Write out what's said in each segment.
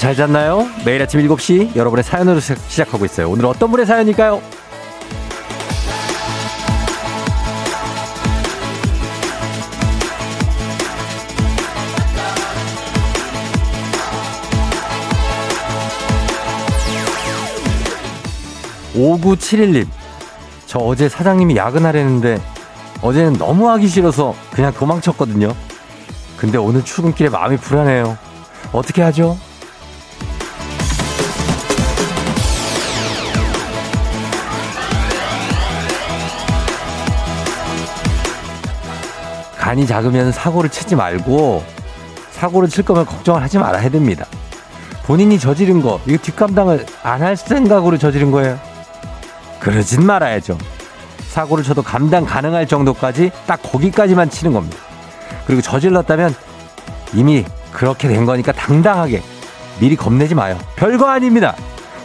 잘 잤나요? 매일 아침 7시 여러분의 사연으로 시작하고 있어요. 오늘 어떤 분의 사연일까요? 5971님. 저 어제 사장님이 야근하려는데 어제는 너무 하기 싫어서 그냥 도망쳤거든요. 근데 오늘 출근길에 마음이 불안해요. 어떻게 하죠? 간이 작으면 사고를 치지 말고 사고를 칠 거면 걱정을 하지 말아야 됩니다. 본인이 저지른 거, 이거 뒷감당을 안 할 생각으로 저지른 거예요. 그러진 말아야죠. 사고를 쳐도 감당 가능할 정도까지 딱 거기까지만 치는 겁니다. 그리고 저질렀다면 이미 그렇게 된 거니까 당당하게 미리 겁내지 마요. 별거 아닙니다.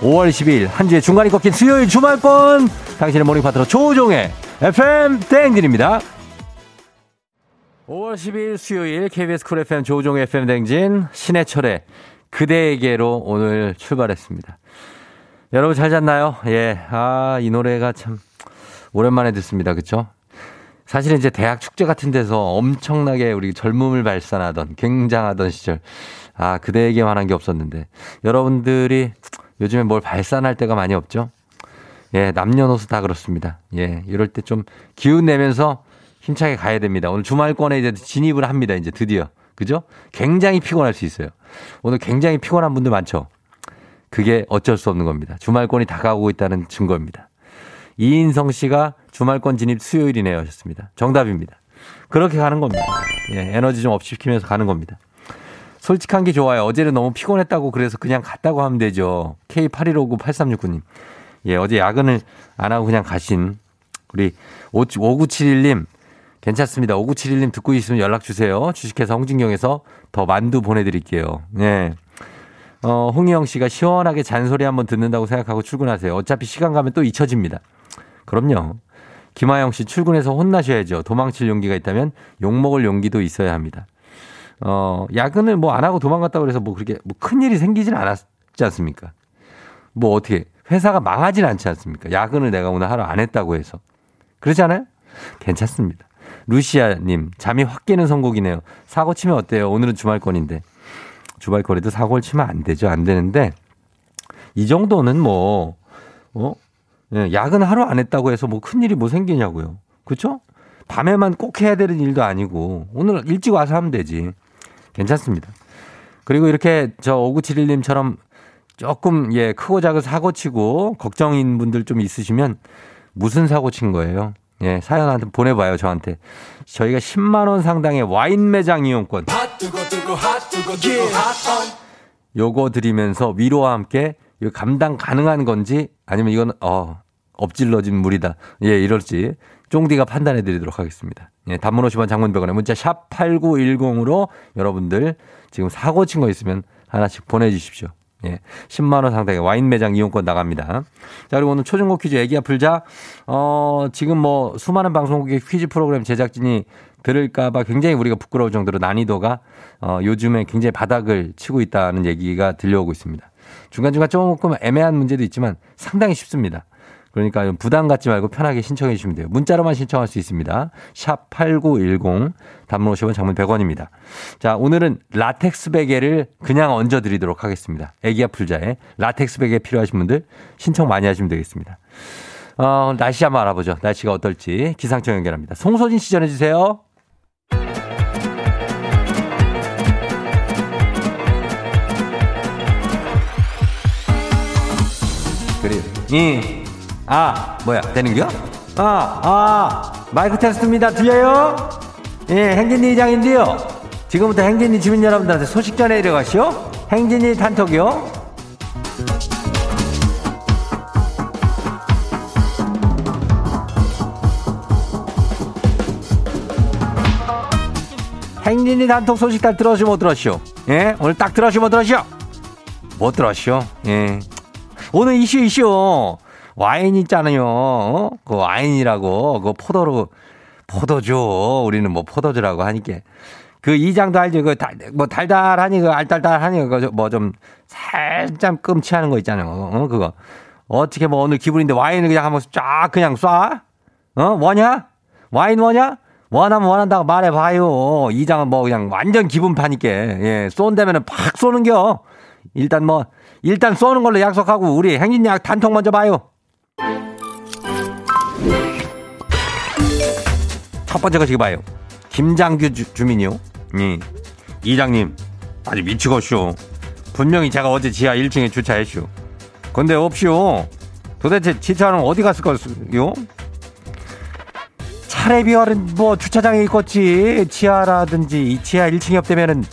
5월 12일 한 주의 중간이 꺾인 수요일 주말권 당신의 morning 파트너 조우종의 FM 대행진입니다. 5월 12일 수요일 KBS 쿨 FM 조우종의 FM 대행진 신해철의 그대에게로 오늘 출발했습니다. 여러분 잘 잤나요? 예. 아, 이 노래가 참 오랜만에 듣습니다. 그쵸? 사실은 이제 대학 축제 같은 데서 엄청나게 우리 젊음을 발산하던 굉장하던 시절. 아, 그대에게 만 한 게 없었는데. 여러분들이 요즘에 뭘 발산할 때가 많이 없죠? 예, 남녀노소 다 그렇습니다. 예, 이럴 때 좀 기운 내면서 힘차게 가야 됩니다. 오늘 주말권에 이제 진입을 합니다. 이제 드디어. 그죠? 굉장히 피곤할 수 있어요. 오늘 굉장히 피곤한 분들 많죠? 그게 어쩔 수 없는 겁니다. 주말권이 다가오고 있다는 증거입니다. 이인성 씨가 주말권 진입 수요일이네요 하셨습니다. 정답입니다. 그렇게 가는 겁니다. 예, 에너지 좀 업시키면서 가는 겁니다. 솔직한 게 좋아요. 어제는 너무 피곤했다고 그래서 그냥 갔다고 하면 되죠. K81598369님. 예, 어제 야근을 안 하고 그냥 가신 우리 5971님. 괜찮습니다. 5971님 듣고 있으면 연락 주세요. 주식회사 홍진경에서 더 만두 보내드릴게요. 예. 어, 홍희영 씨가 시원하게 잔소리 한번 듣는다고 생각하고 출근하세요. 어차피 시간 가면 또 잊혀집니다. 그럼요. 김하영 씨 출근해서 혼나셔야죠. 도망칠 용기가 있다면 욕먹을 용기도 있어야 합니다. 어, 야근을 뭐 안 하고 도망갔다고 그래서 뭐 그렇게 뭐 큰일이 생기진 않았지 않습니까? 뭐 어떻게 회사가 망하진 않지 않습니까? 야근을 내가 오늘 하루 안 했다고 해서. 그렇지 않아요? 괜찮습니다. 루시아님, 잠이 확 깨는 선곡이네요. 사고 치면 어때요? 오늘은 주말권인데. 주말거리도 사고를 치면 안 되죠. 안 되는데, 이 정도는 뭐, 어? 예, 야근 하루 안 했다고 해서 뭐 큰일이 뭐 생기냐고요. 그쵸? 밤에만 꼭 해야 되는 일도 아니고, 오늘 일찍 와서 하면 되지. 괜찮습니다. 그리고 이렇게 저 5971님처럼 조금, 예, 크고 작은 사고 치고, 걱정인 분들 좀 있으시면, 무슨 사고 친 거예요? 예, 사연 한테 보내봐요, 저한테. 저희가 10만원 상당의 와인 매장 이용권. 요거 드리면서 위로와 함께 이거 감당 가능한 건지 아니면 이건, 어, 엎질러진 물이다. 예, 이럴지 쫑디가 판단해 드리도록 하겠습니다. 예, 단문 50원 장문 100원에 문자 샵 8910으로 여러분들 지금 사고 친 거 있으면 하나씩 보내주십시오. 예, 10만 원 상당의 와인 매장 이용권 나갑니다. 자, 그리고 오늘 초중고 퀴즈 애기야 풀자. 어, 지금 뭐 수많은 방송국의 퀴즈 프로그램 제작진이 들을까봐 굉장히 우리가 부끄러울 정도로 난이도가 어, 요즘에 굉장히 바닥을 치고 있다는 얘기가 들려오고 있습니다. 중간중간 조금 애매한 문제도 있지만 상당히 쉽습니다. 그러니까 부담 갖지 말고 편하게 신청해 주시면 돼요. 문자로만 신청할 수 있습니다. 샵 8910 단문 50원 장문 100원입니다. 자, 오늘은 라텍스 베개를 그냥 얹어 드리도록 하겠습니다. 애기야 풀자에 라텍스 베개 필요하신 분들 신청 많이 하시면 되겠습니다. 어, 날씨 한번 알아보죠. 날씨가 어떨지 기상청 연결합니다. 송소진 씨 전해 주세요. 그래요. 이, 아, 뭐야, 되는겨? 아, 아, 마이크 테스트입니다. 들려요? 예, 행진이 이장인데요. 지금부터 행진이 주민 여러분들한테 소식 전해 드려가시오. 행진이 단톡이요. 행진이 단톡 소식 다 들었시오, 못 들었시오? 예, 오늘 딱 들었시오, 못 들었시오? 못 들었시오? 예. 오늘 이슈, 이슈. 와인 있잖아요. 어? 그 와인이라고, 그 포도로, 포도주. 우리는 뭐 포도주라고 하니까. 그 이장도 알죠? 그, 달, 뭐, 달달하니, 그, 알달달하니, 그, 뭐, 좀, 살짝 끔치하는 거 있잖아요. 어, 그거. 어떻게 뭐, 오늘 기분인데 와인을 그냥 한번 쫙 그냥 쏴? 어? 뭐냐? 와인 뭐냐? 원하면 원한다고 말해봐요. 이장은 뭐, 그냥 완전 기분파니까. 예, 쏜다면은 팍 쏘는겨. 일단 뭐, 일단 쏘는 걸로 약속하고, 우리 행진약 단통 먼저 봐요. 첫 번째 거 지금 봐요. 김장규 주, 민이요 예. 이장님, 아주 미치겠쇼. 분명히 제가 어제 지하 1층에 주차했쇼. 근데 없쇼. 도대체 지차는 어디 갔을 거요? 차례비활은 뭐 주차장에 있겠지. 지하라든지 지하 1층이 없다면은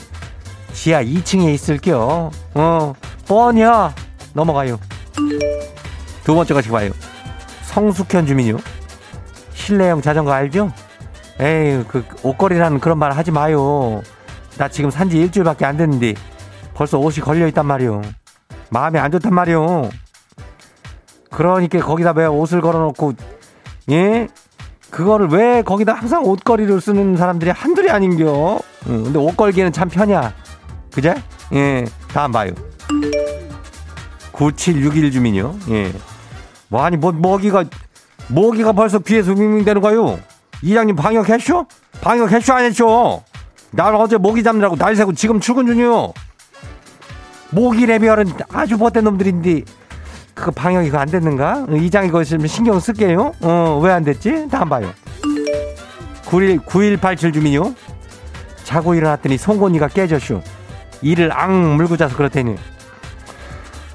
지하 2층에 있을게요. 어, 뻔이야. 넘어가요. 두 번째 같이 봐요. 성숙현 주민요. 실내형 자전거 알죠? 에이, 그, 옷걸이라는 그런 말 하지 마요. 나 지금 산 지 일주일밖에 안 됐는데 벌써 옷이 걸려 있단 말이오. 마음이 안 좋단 말이오. 그러니까 거기다 왜 옷을 걸어놓고, 예? 그거를 왜 거기다 항상 옷걸이를 쓰는 사람들이 한둘이 아닌겨? 응, 근데 옷 걸기에는 참 편이야. 그제? 예, 다음 봐요. 9761 주민요. 예. 뭐, 아니, 뭐, 먹이가, 먹이가 벌써 귀에서 밍밍 되는 거요? 이장님 방역했쇼? 방역했쇼 안 했쇼? 날 어제 모기 잡느라고 날 새고 지금 출근 중이요. 모기 레벨은 아주 못된 놈들인데 그거 방역이 안 됐는가? 이장이 그거 신경 쓸게요. 어, 왜 안 됐지? 다음 봐요. 91, 9187 주민요. 자고 일어났더니 송곳니가 깨졌쇼. 이를 앙 물고 자서 그렇다니.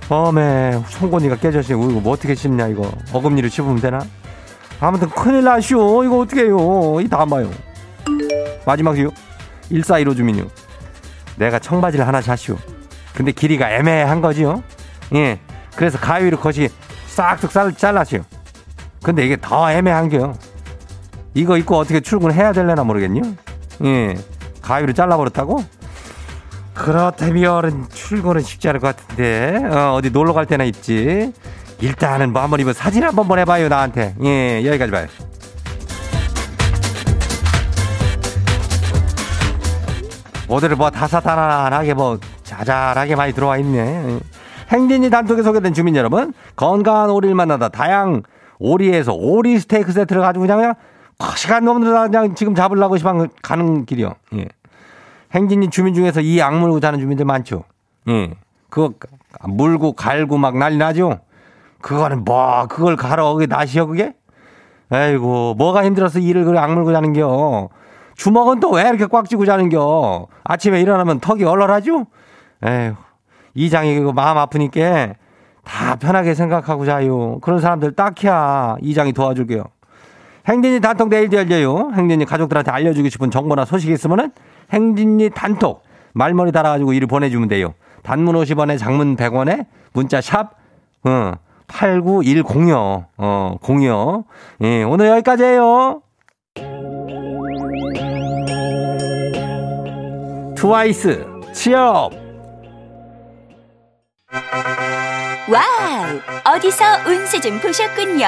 어메, 송곳니가 깨졌으니, 이거 뭐 어떻게 씹냐, 이거. 어금니를 씹으면 되나? 아무튼 큰일 나쇼. 이거 어떻게 해요. 이 다음 봐요. 마지막이요. 1415 주민요. 내가 청바지를 하나 샀쇼. 근데 길이가 애매한 거지요. 예. 그래서 가위로 겉이 싹둑 잘랐쇼. 근데 이게 더 애매한겨. 이거 입고 어떻게 출근해야 될려나 모르겠냐? 예. 가위로 잘라버렸다고? 그렇다면 출근은 쉽지 않을 것 같은데 어, 어디 놀러 갈 때나 입지. 일단은 뭐 한번 입어 사진 한번 보내봐요 나한테. 예 여기까지 봐요. 모델을 뭐 다사다난하게 뭐 자잘하게 많이 들어와 있네. 행진이 단톡에 소개된 주민 여러분 건강한 오리를 만나다 다양 오리에서 오리 스테이크 세트를 가지고 그냥 시간 넘는 그냥 지금 잡으려고 시방 가는 길이요. 예. 행진이 주민 중에서 이 악물고 자는 주민들 많죠. 예. 그거 물고 갈고 막 난리 나죠. 그거는 뭐 그걸 갈아 그게 낫이요 그게? 아이고 뭐가 힘들어서 일을 그래 악물고 자는겨. 주먹은 또 왜 이렇게 꽉 쥐고 자는겨. 아침에 일어나면 턱이 얼얼하죠. 에휴 이장이 이거 마음 아프니까 다 편하게 생각하고 자요. 그런 사람들 딱히야 이장이 도와줄게요. 행진이 단톡 내일도 열려요. 행진이 가족들한테 알려주고 싶은 정보나 소식이 있으면은 행진이 단톡 말머리 달아가지고 일을 보내주면 돼요. 단문 50원에 장문 100원에 문자 샵 어, 89106 어, 02 예, 오늘 여기까지예요. 트와이스 취업 wow 어디서 운세 좀 보셨군요.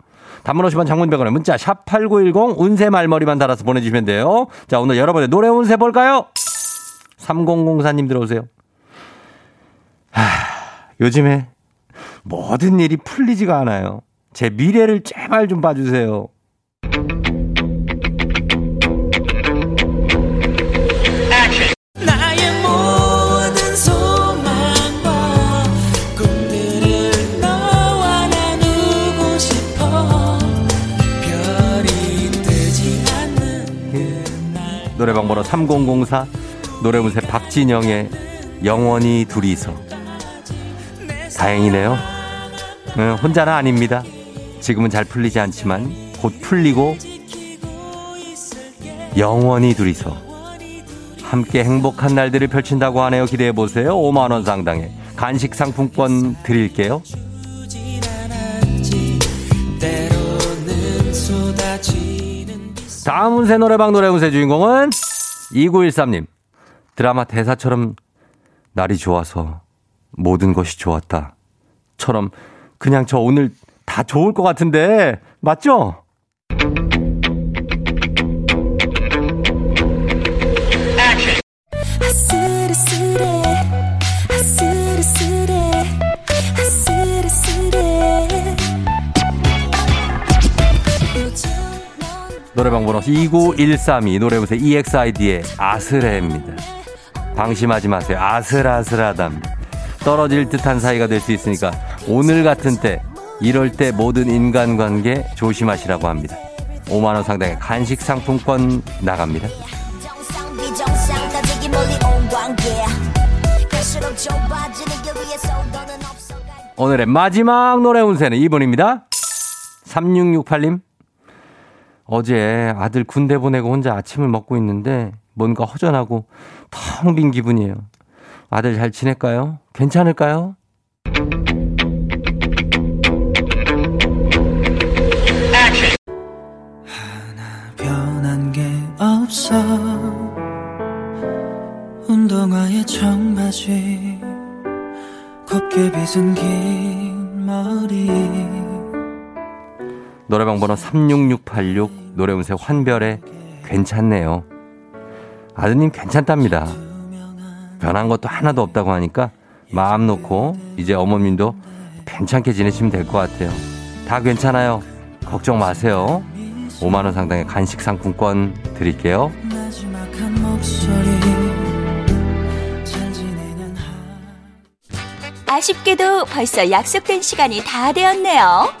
단문 50원 장문병원에 문자 샵 8910 운세 말머리만 달아서 보내주시면 돼요. 자, 오늘 여러분의 노래 운세 볼까요? 3004님 들어오세요. 하, 요즘에 모든 일이 풀리지가 않아요. 제 미래를 제발 좀 봐주세요. 노래방 번호 3004 노래문세 박진영의 영원히 둘이서 다행이네요. 네, 혼자는 아닙니다. 지금은 잘 풀리지 않지만 곧 풀리고 영원히 둘이서 함께 행복한 날들을 펼친다고 하네요. 기대해 보세요. 5만 원 상당의 간식 상품권 드릴게요. 다음 운세 노래방 노래 운세 주인공은 2913님. 드라마 대사처럼 날이 좋아서 모든 것이 좋았다. 처럼 그냥 저 오늘 다 좋을 것 같은데 맞죠? 노래방 번호 29132 노래 보세요. EXID의 아슬해입니다. 방심하지 마세요. 아슬아슬하답니다. 떨어질 듯한 사이가 될 수 있으니까 오늘 같은 때 이럴 때 모든 인간관계 조심하시라고 합니다. 5만 원 상당의 간식 상품권 나갑니다. 오늘의 마지막 노래 운세는 이분입니다. 3668님. 어제 아들 군대 보내고 혼자 아침을 먹고 있는데 뭔가 허전하고 텅 빈 기분이에요. 아들 잘 지낼까요? 괜찮을까요? 하나 변한 게 없어 운동화에 청바지 곱게 빗은 긴 머리 노래방 번호 36686 노래운세 환별에 괜찮네요. 아드님 괜찮답니다. 변한 것도 하나도 없다고 하니까 마음 놓고 이제 어머님도 괜찮게 지내시면 될 것 같아요. 다 괜찮아요. 걱정 마세요. 5만 원 상당의 간식 상품권 드릴게요. 아쉽게도 벌써 약속된 시간이 다 되었네요.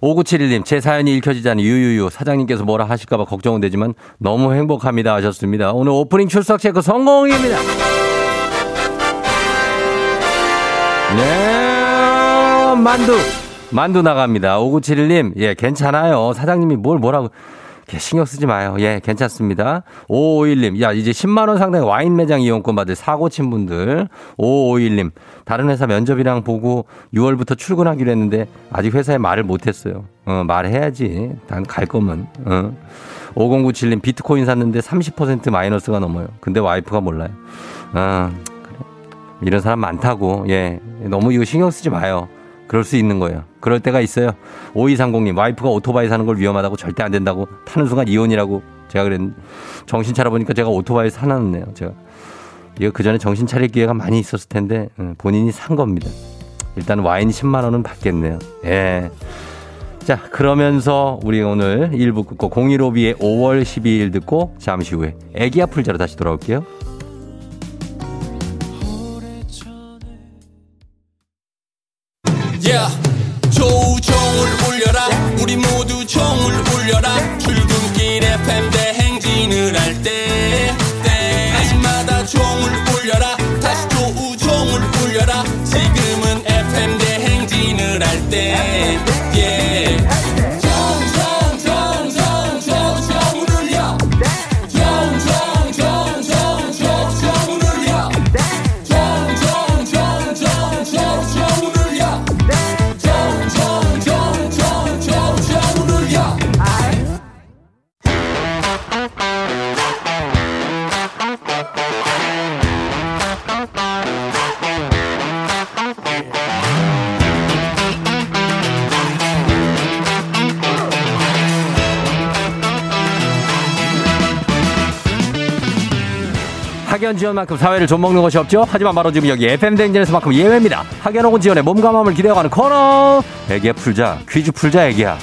5971님, 제 사연이 읽혀지자니 유유유. 사장님께서 뭐라 하실까봐 걱정은 되지만 너무 행복합니다 하셨습니다. 오늘 오프닝 출석 체크 성공입니다. 네, 만두. 만두 나갑니다. 5971님, 예, 괜찮아요. 사장님이 뭘 뭐라고. 신경 쓰지 마요. 예, 괜찮습니다. 5551님, 야, 이제 10만원 상당의 와인 매장 이용권 받을 사고 친 분들. 5551님, 다른 회사 면접이랑 보고 6월부터 출근하기로 했는데 아직 회사에 말을 못했어요. 어, 말해야지. 난 갈 거면. 어. 5097님, 비트코인 샀는데 30% 마이너스가 넘어요. 근데 와이프가 몰라요. 아, 그래. 이런 사람 많다고. 예. 너무 이거 신경 쓰지 마요. 그럴 수 있는 거예요. 그럴 때가 있어요. 5230님, 와이프가 오토바이 사는 걸 위험하다고 절대 안 된다고 타는 순간 이혼이라고 제가 그랬는데 정신 차려보니까 제가 오토바이 사놨네요. 제가. 이거 그 전에 정신 차릴 기회가 많이 있었을 텐데 본인이 산 겁니다. 일단 와인 10만 원은 받겠네요. 예. 자, 그러면서 우리 오늘 1부 끝고 015B의 5월 12일 듣고 잠시 후에 애기 아플자로 다시 돌아올게요. 만큼 사회를 좀 먹는 것이 없죠. 하지만 바로 지금 여기 FM 댕진에서만큼 예외입니다. 혹은 지원의 몸과 마음을 기대어가는 코너. 애기야 풀자 퀴즈 풀자 애기야.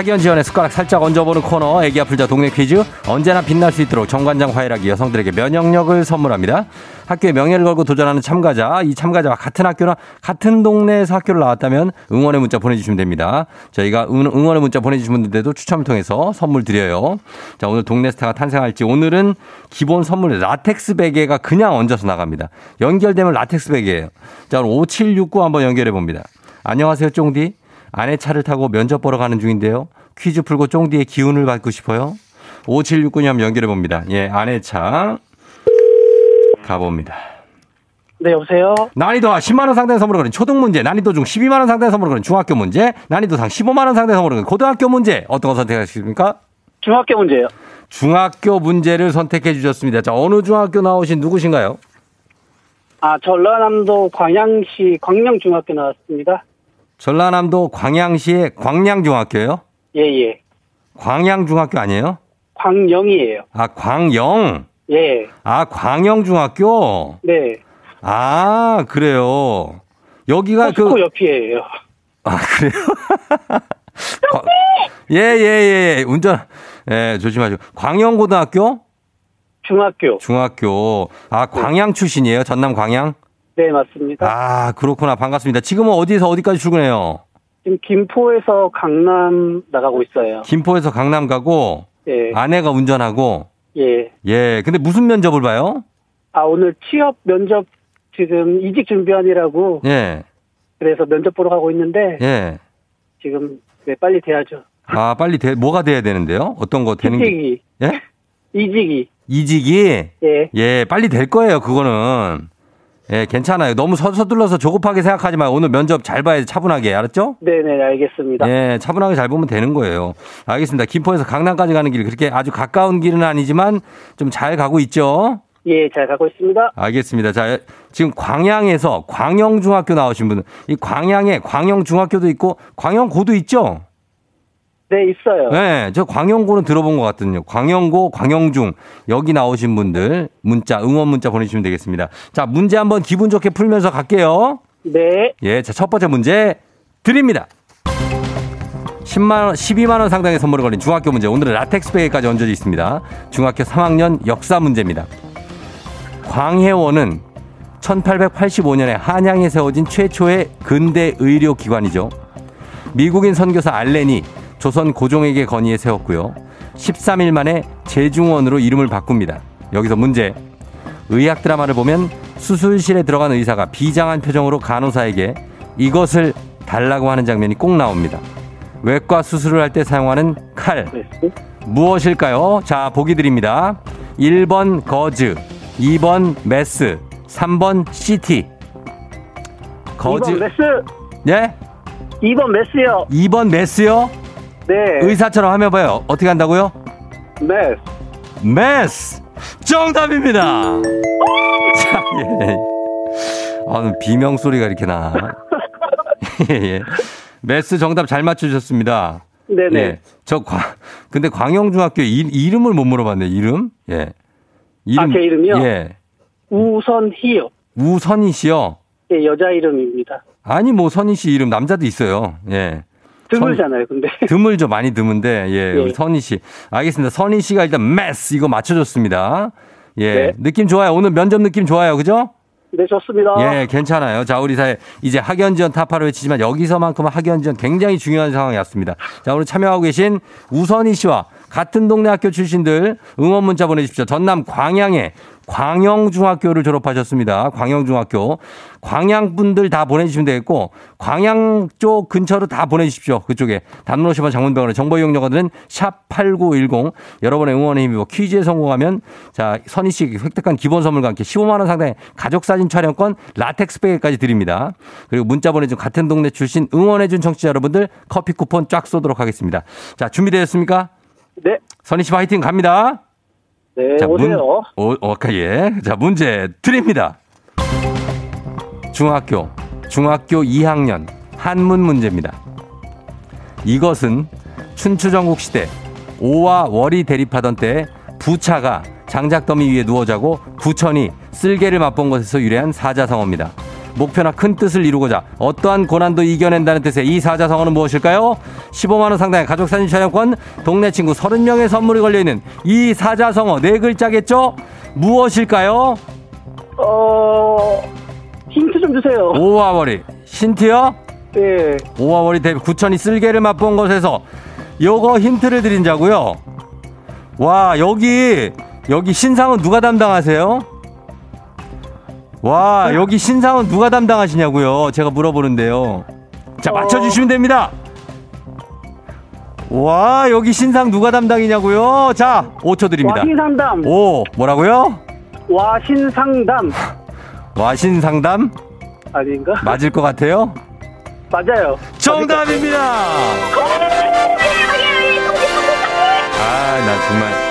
학연 지원의 숟가락 살짝 얹어보는 코너 애기 아플자 동네 퀴즈 언제나 빛날 수 있도록 정관장 화이락이 여성들에게 면역력을 선물합니다. 학교에 명예를 걸고 도전하는 참가자 이 참가자와 같은 학교나 같은 동네에서 학교를 나왔다면 응원의 문자 보내주시면 됩니다. 저희가 응- 응원의 문자 보내주신 분들도 추첨을 통해서 선물 드려요. 자 오늘 동네 스타가 탄생할지 오늘은 기본 선물 라텍스 베개가 그냥 얹어서 나갑니다. 연결되면 라텍스 베개예요. 자 오늘 5769 한번 연결해 봅니다. 안녕하세요 쫑디. 아내 차를 타고 면접 보러 가는 중인데요. 퀴즈 풀고 쫑디의 기운을 받고 싶어요. 5769님 한번 연결해 봅니다. 예, 아내 차 가봅니다. 네, 여보세요? 난이도 10만원 상당의 선물을 거는 초등 문제, 난이도 중 12만원 상당의 선물을 거는 중학교 문제, 난이도 상 15만원 상당의 선물을 거는 고등학교 문제. 어떤 거 선택하십니까? 중학교 문제요. 중학교 문제를 선택해 주셨습니다. 자, 어느 중학교 나오신 누구신가요? 아, 전라남도 광양시 광명중학교 나왔습니다. 전라남도 광양시의 광양중학교요? 예, 예. 광양중학교 아니에요? 광영이에요. 아, 광영. 예. 아, 광영중학교? 네. 아, 그래요. 여기가 그. 옆이에요. 아, 그래요? 과- 예, 예, 예. 운전, 예, 조심하시고. 광영고등학교? 중학교. 중학교. 아, 광양 출신이에요? 전남 광양? 네, 맞습니다. 아, 그렇구나. 반갑습니다. 지금은 어디에서 어디까지 출근해요? 지금 김포에서 강남 나가고 있어요. 김포에서 강남 가고, 예. 아내가 운전하고, 예. 예. 근데 무슨 면접을 봐요? 아, 오늘 취업 면접 지금 이직 준비하느라고 예, 그래서 면접 보러 가고 있는데 예. 지금 네, 빨리 돼야죠. 아, 빨리 돼, 뭐가 돼야 되는데요? 어떤 거 되는 게? 이직이. 예? 이직이. 이직이? 예. 예, 빨리 될 거예요, 그거는. 예, 괜찮아요. 너무 서, 서둘러서 조급하게 생각하지 마요. 오늘 면접 잘 봐야지, 차분하게. 알았죠? 네네, 알겠습니다. 예, 차분하게 잘 보면 되는 거예요. 알겠습니다. 김포에서 강남까지 가는 길, 그렇게 아주 가까운 길은 아니지만 좀 잘 가고 있죠? 예, 잘 가고 있습니다. 알겠습니다. 자, 지금 광양에서 광영중학교 나오신 분은 이 광양에 광영중학교도 있고 광영고도 있죠? 네, 있어요. 네, 저 광영고는 들어본 것 같거든요. 광영고, 광영중 여기 나오신 분들 문자 응원 문자 보내주시면 되겠습니다. 자, 문제 한번 기분 좋게 풀면서 갈게요. 네. 예, 자, 첫 번째 문제 드립니다. 10만 원, 12만 원 상당의 선물을 걸린 중학교 문제. 오늘은 라텍스 베개까지 얹어져 있습니다. 중학교 3학년 역사 문제입니다. 광해원은 1885년에 한양에 세워진 최초의 근대 의료 기관이죠. 미국인 선교사 알렌이 조선 고종에게 건의해 세웠고요. 13일 만에 재중원으로 이름을 바꿉니다. 여기서 문제. 의학 드라마를 보면 수술실에 들어간 의사가 비장한 표정으로 간호사에게 이것을 달라고 하는 장면이 꼭 나옵니다. 외과 수술을 할 때 사용하는 칼. 메스. 무엇일까요? 자, 보기 드립니다. 1번 거즈, 2번 메스, 3번 CT. 거즈. 2번 메스. 예? 2번 메스요. 2번 메스요? 네. 의사처럼 하면 봐요. 어떻게 한다고요? 메스. 메스! 정답입니다! 자, 예. 아, 비명 소리가 이렇게 나. 예, 예. 메스 정답 잘 맞추셨습니다. 네네. 예. 저 광, 근데 광영중학교 이, 이름을 못 물어봤네, 이름? 예. 아, 제 이름이요? 예. 우선희요. 우선희 씨요? 예, 여자 이름입니다. 아니, 뭐, 선희 씨 이름 남자도 있어요. 예. 드물잖아요, 근데. 드물죠. 많이 드문데. 예. 우리 예. 선희 씨. 알겠습니다. 선희 씨가 일단 메스 이거 맞춰줬습니다. 예. 네. 느낌 좋아요. 오늘 면접 느낌 좋아요. 그죠? 네, 좋습니다. 예, 괜찮아요. 자, 우리 사회 이제 학연 지원 타파를 외치지만 여기서만큼은 학연 지원 굉장히 중요한 상황이 왔습니다. 자, 오늘 참여하고 계신 우선희 씨와 같은 동네 학교 출신들 응원 문자 보내주십시오. 전남 광양에 광영중학교를 졸업하셨습니다. 광영중학교. 광양 분들 다 보내주시면 되겠고, 광양 쪽 근처로 다 보내주십시오. 그쪽에. 단문 50원 장문병원의 정보 이용료가들은 샵8910. 여러분의 응원의 힘이고 퀴즈에 성공하면, 자, 선희 씨 획득한 기본 선물과 함께 15만원 상당의 가족사진 촬영권 라텍스 베개까지 드립니다. 그리고 문자 보내준 같은 동네 출신 응원해준 청취자 여러분들 커피 쿠폰 쫙 쏘도록 하겠습니다. 자, 준비되셨습니까? 네. 선희 씨 화이팅 갑니다. 네, 자, 오세요. 문, 오, 어, 예. 자, 문제 드립니다. 중학교, 중학교 2학년 한문 문제입니다. 이것은 춘추전국 시대 오와 월이 대립하던 때 부차가 장작더미 위에 누워 자고 부천이 쓸개를 맛본 것에서 유래한 사자성어입니다. 목표나 큰 뜻을 이루고자 어떠한 고난도 이겨낸다는 뜻의 이 사자성어는 무엇일까요? 15만원 상당의 가족사진 촬영권, 동네 친구 30명의 선물이 걸려있는 이 사자성어 네 글자겠죠? 무엇일까요? 어, 힌트 좀 주세요. 오와월이 신티어? 네. 오와월이 대비 구천이 쓸개를 맛본 것에서 요거 힌트를 드린 자고요. 와 여기 여기 신상은 누가 담당하세요? 와 여기 신상은 누가 담당하시냐고요? 제가 물어보는데요. 자 맞춰주시면 됩니다. 와 여기 신상 누가 담당이냐고요? 자 5초 드립니다. 와신상담. 오 뭐라고요? 와신상담. 와신상담 아닌가? 맞을 것 같아요? 맞아요. 정답입니다. 아, 나 정말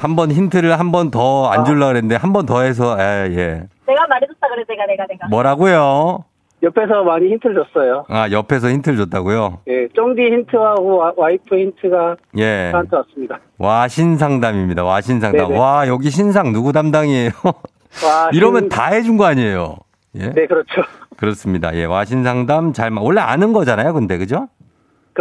한 번 힌트를 한 번 더 안 줄라 그랬는데 한 번 더 해서 에, 예. 내가 말해줬다 그래 내가 내가 내가 뭐라고요? 옆에서 많이 힌트를 줬어요. 아, 옆에서 힌트를 줬다고요? 예, 쫑디 힌트하고 와, 와이프 힌트가 예. 저한테 왔습니다. 와 신상담입니다. 와 신상담. 네네. 와, 여기 신상 누구 담당이에요? 와, 이러면 신- 다 해준 거 아니에요? 예. 네, 그렇죠. 그렇습니다. 예, 와 신상담 잘, 마- 원래 아는 거잖아요. 근데, 그죠?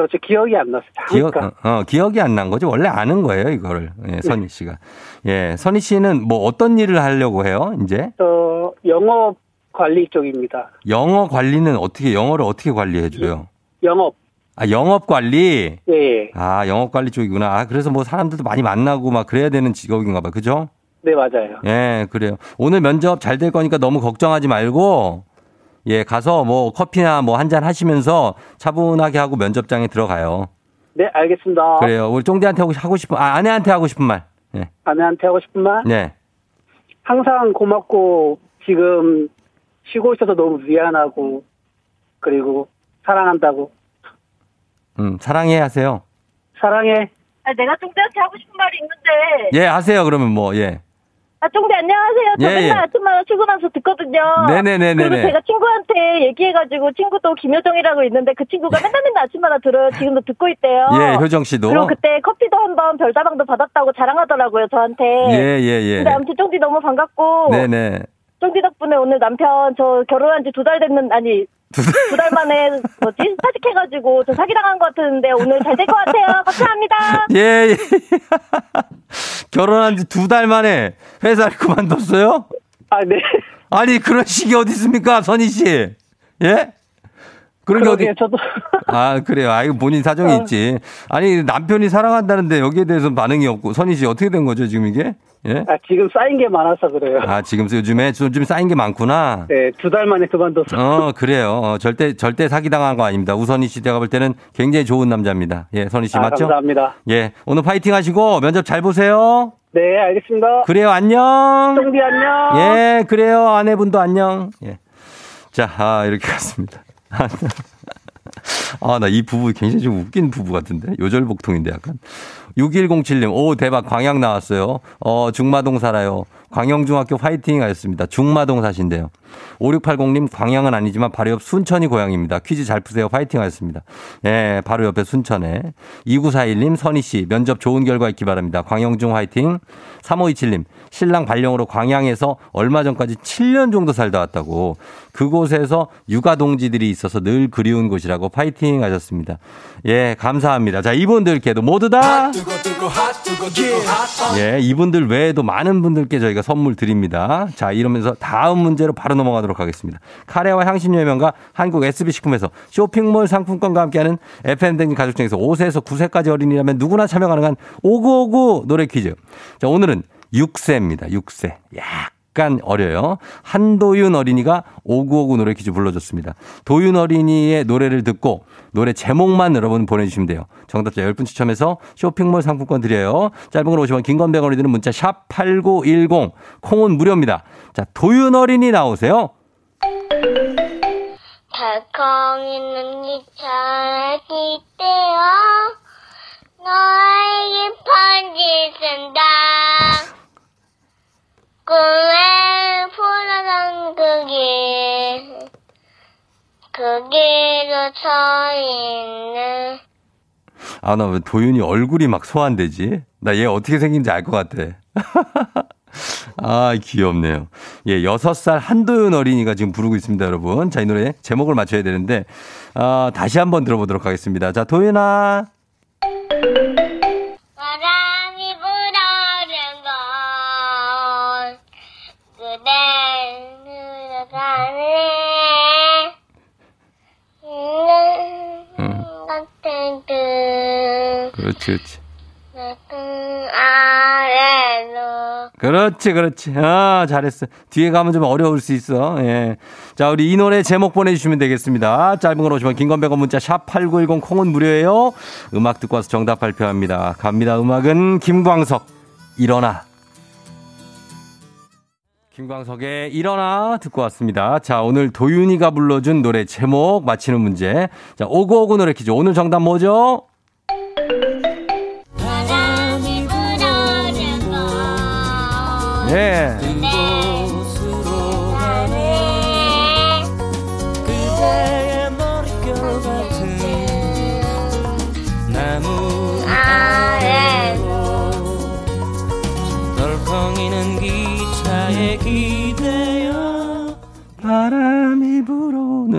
그렇죠. 기억이 안 났어요. 기억. 어, 어, 기억이 안 난 거죠. 원래 아는 거예요, 이거를. 예, 선희 씨가. 예, 선희 씨는 뭐 어떤 일을 하려고 해요, 이제? 어, 영업 관리 쪽입니다. 영어 관리는 어떻게, 영어를 어떻게 관리해 줘요? 영업. 아, 영업 관리? 예, 아, 영업 관리 쪽이구나. 아, 그래서 뭐 사람들도 많이 만나고 막 그래야 되는 직업인가 봐. 그죠? 네, 맞아요. 예, 그래요. 오늘 면접 잘 될 거니까 너무 걱정하지 말고, 예, 가서 뭐 커피나 뭐 한 잔 하시면서 차분하게 하고 면접장에 들어가요. 네, 알겠습니다. 그래요. 우리 쫑디한테 하고, 하고 싶은, 아, 아내한테 하고 싶은 말. 예. 아내한테 하고 싶은 말? 네. 항상 고맙고, 지금 쉬고 있어서 너무 미안하고, 그리고 사랑한다고. 음, 사랑해 하세요. 사랑해. 아, 내가 쫑대한테 하고 싶은 말이 있는데 예, 하세요. 그러면 뭐, 예. 아 쫑대 안녕하세요 저 예, 맨날 예. 아침마다 출근해서 듣거든요 네네네네네. 그리고 제가 친구한테 얘기해가지고 친구도 김효정이라고 있는데 그 친구가 맨날 맨날 아침마다 들어요 지금도 듣고 있대요 예, 효정 씨도. 그리고 그때 커피도 한번 별다방도 받았다고 자랑하더라고요 저한테 예, 예, 예. 근데 아무튼 쫑디 너무 반갑고 네네. 쫑디 덕분에 오늘 남편 저 결혼한 지 두 달 됐는 아니 두 달 만에 뭐지 사직해가지고 저 사기당한 것 같은데 오늘 잘 될 것 같아요 감사합니다 예, 예. 결혼한 지 두 달 만에 회사를 그만뒀어요? 아, 네. 아니, 그런 식이 어디 있습니까, 선희 씨? 예? 그런 게 어디. 저도. 아, 그래요. 아, 이거 본인 사정이 있지. 아니, 남편이 사랑한다는데 여기에 대해서 반응이 없고, 선희 씨 어떻게 된 거죠, 지금 이게? 예? 아, 지금 쌓인 게 많아서 그래요. 아, 지금 요즘에 요즘 쌓인 게 많구나. 네, 두 달 만에 그만둬서. 어, 그래요. 어, 절대, 절대 사기 당한 거 아닙니다. 우선희 씨 제가 볼 때는 굉장히 좋은 남자입니다. 예, 선희 씨 아, 맞죠? 감사합니다. 예, 오늘 파이팅 하시고 면접 잘 보세요. 네, 알겠습니다. 그래요, 안녕. 쫑디 안녕. 예, 그래요. 아내분도 안녕. 예. 자, 아, 이렇게 갔습니다. 아, 나 이 부부 굉장히 좀 웃긴 부부 같은데. 요절복통인데 약간. 6107님, 오, 대박. 광양 나왔어요. 어, 중마동 살아요. 광영중학교 화이팅 하였습니다. 중마동 사신대요. 5680님, 광양은 아니지만 바로 옆 순천이 고향입니다. 퀴즈 잘 푸세요. 화이팅 하였습니다. 예, 바로 옆에 순천에. 2941님, 선희씨, 면접 좋은 결과 있기 바랍니다. 광영중 화이팅. 3527님, 신랑 발령으로 광양에서 얼마 전까지 7년 정도 살다 왔다고. 그곳에서 육아 동지들이 있어서 늘 그리운 곳이라고 파이팅 하셨습니다. 예, 감사합니다. 자, 이분들께도 모두 다 예, 이분들 외에도 많은 분들께 저희가 선물 드립니다. 자, 이러면서 다음 문제로 바로 넘어가도록 하겠습니다. 카레와 향신료의 명가 한국 SB식품에서 쇼핑몰 상품권과 함께하는 FM댕진 가족 중에서 5세에서 9세까지 어린이라면 누구나 참여 가능한 5959 노래 퀴즈. 자, 오늘은 6세입니다. 6세. 약간 어려요. 한도윤 어린이가 5959 노래 퀴즈 불러줬습니다. 도윤 어린이의 노래를 듣고 노래 제목만 여러분 보내주시면 돼요. 정답자 10분 추첨해서 쇼핑몰 상품권 드려요. 짧은 걸 오시면 긴건백 어린이들은 문자 샵 8910 콩은 무료입니다. 자, 도윤 어린이 나오세요. 달콩이는 기차에 기대어 너에게 편지 쓴다 꿈에 풀어간 그길 그 길로 서 있는 아, 나 왜 도윤이 얼굴이 막 소환되지? 나 얘 어떻게 생긴지 알 것 같아. 아, 귀엽네요. 예, 여섯 살 한도윤 어린이가 지금 부르고 있습니다, 여러분. 자, 이 노래 제목을 맞춰야 되는데, 아, 다시 한번 들어보도록 하겠습니다. 자, 도윤아. 바람이 불어오는 건 그대 흘러가네 응. 같은 듯 그렇지, 그렇지. 그 아래로 그렇지, 그렇지. 아, 잘했어. 뒤에 가면 좀 어려울 수 있어. 예. 자, 우리 이 노래 제목 보내주시면 되겠습니다. 짧은 걸 오시면 긴건배가 문자 샵 8910 콩은 무료예요. 음악 듣고 와서 정답 발표합니다. 갑니다. 음악은 김광석. 일어나. 김광석의 일어나 듣고 왔습니다. 자, 오늘 도윤이가 불러준 노래 제목 맞히는 문제. 자, 오고오고 노래 퀴즈. 오늘 정답 뭐죠? 예. 그곳으로 가네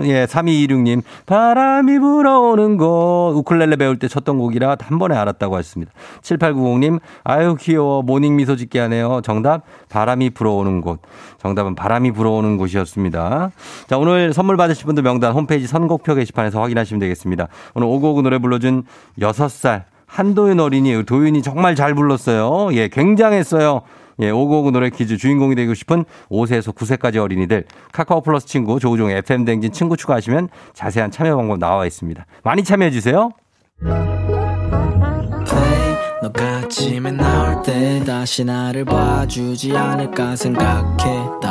예 3226님. 바람이 불어오는 곳 우쿨렐레 배울 때 쳤던 곡이라 한 번에 알았다고 하셨습니다. 7890님 아유 귀여워. 모닝 미소 짓게 하네요. 정답 바람이 불어오는 곳. 정답은 바람이 불어오는 곳이었습니다. 자 오늘 선물 받으실 분들 명단 홈페이지 선곡표 게시판에서 확인하시면 되겠습니다. 오늘 오고오고 노래 불러준 6살 한도윤 어린이 도윤이 정말 잘 불렀어요. 예 굉장했어요 예, 오고오고 노래 퀴즈 주인공이 되고 싶은 5세에서 9세까지 어린이들 카카오 플러스 친구 조우종의 FM 댕진 친구 추가하시면 자세한 참여 방법 나와 있습니다. 많이 참여해 주세요. 너가 아침에 나올 때 다시 나를 봐주지 않을까 생각해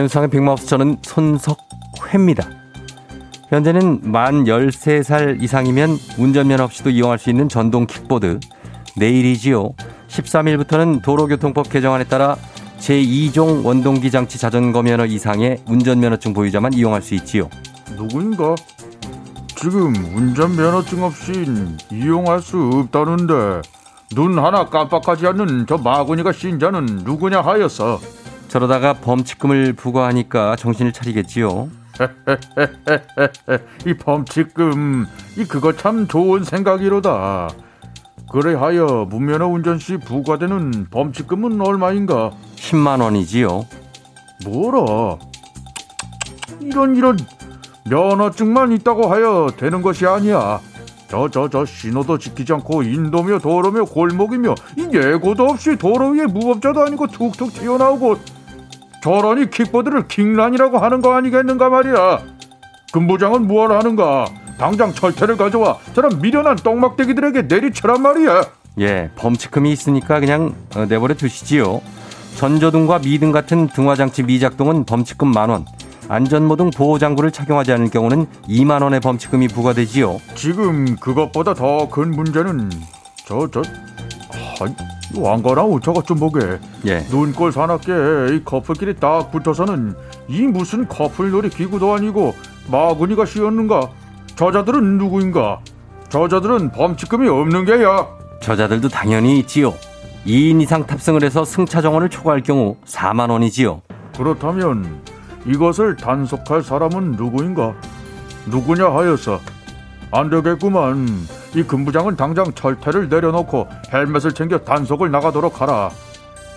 안윤상의 빅마우스 저는 손석회입니다. 현재는 만 13살 이상이면 운전면허 없이도 이용할 수 있는 전동 킥보드. 내일이지요. 13일부터는 도로교통법 개정안에 따라 제2종 원동기 장치 자전거 면허 이상의 운전면허증 보유자만 이용할 수 있지요. 누구인가? 지금 운전면허증 없이 이용할 수 없다는데 눈 하나 깜빡하지 않는 저 마구니가 신자는 누구냐 하였어. 저러다가 범칙금을 부과하니까 정신을 차리겠지요. 이 범칙금 이 그거 참 좋은 생각이로다. 그래하여 무면허 운전 시 부과되는 범칙금은 얼마인가? 10만 원이지요. 뭐라? 이런 이런 면허증만 있다고 하여 되는 것이 아니야. 저 저 저 신호도 지키지 않고 인도며 도로며 골목이며 이 예고도 없이 도로 위에 무법자도 아니고 툭툭 튀어나오고 저러니 킥보드를 킥란이라고 하는 거 아니겠는가 말이야. 금부장은 무엇 하는가? 당장 철퇴를 가져와 저런 미련한 똥막대기들에게 내리쳐란 말이야. 예, 범칙금이 있으니까 그냥 어, 내버려 두시지요. 전조등과 미등 같은 등화장치 미작동은 범칙금 만 원. 안전모등 보호장구를 착용하지 않을 경우는 2만 원의 범칙금이 부과되지요. 지금 그것보다 더 큰 문제는 저저 아, 왕거나 오차가 좀 보게. 예. 눈꼴 사납게 이 커플끼리 딱 붙어서는 이 무슨 커플놀이 기구도 아니고 마구니가 씌었는가? 저자들은 누구인가? 저자들은 범칙금이 없는 게야. 저자들도 당연히 있지요. 2인 이상 탑승을 해서 승차 정원을 초과할 경우 4만 원이지요. 그렇다면 이것을 단속할 사람은 누구인가? 누구냐 하였어. 안 되겠구만. 이 금부장은 당장 철퇴를 내려놓고 헬멧을 챙겨 단속을 나가도록 하라.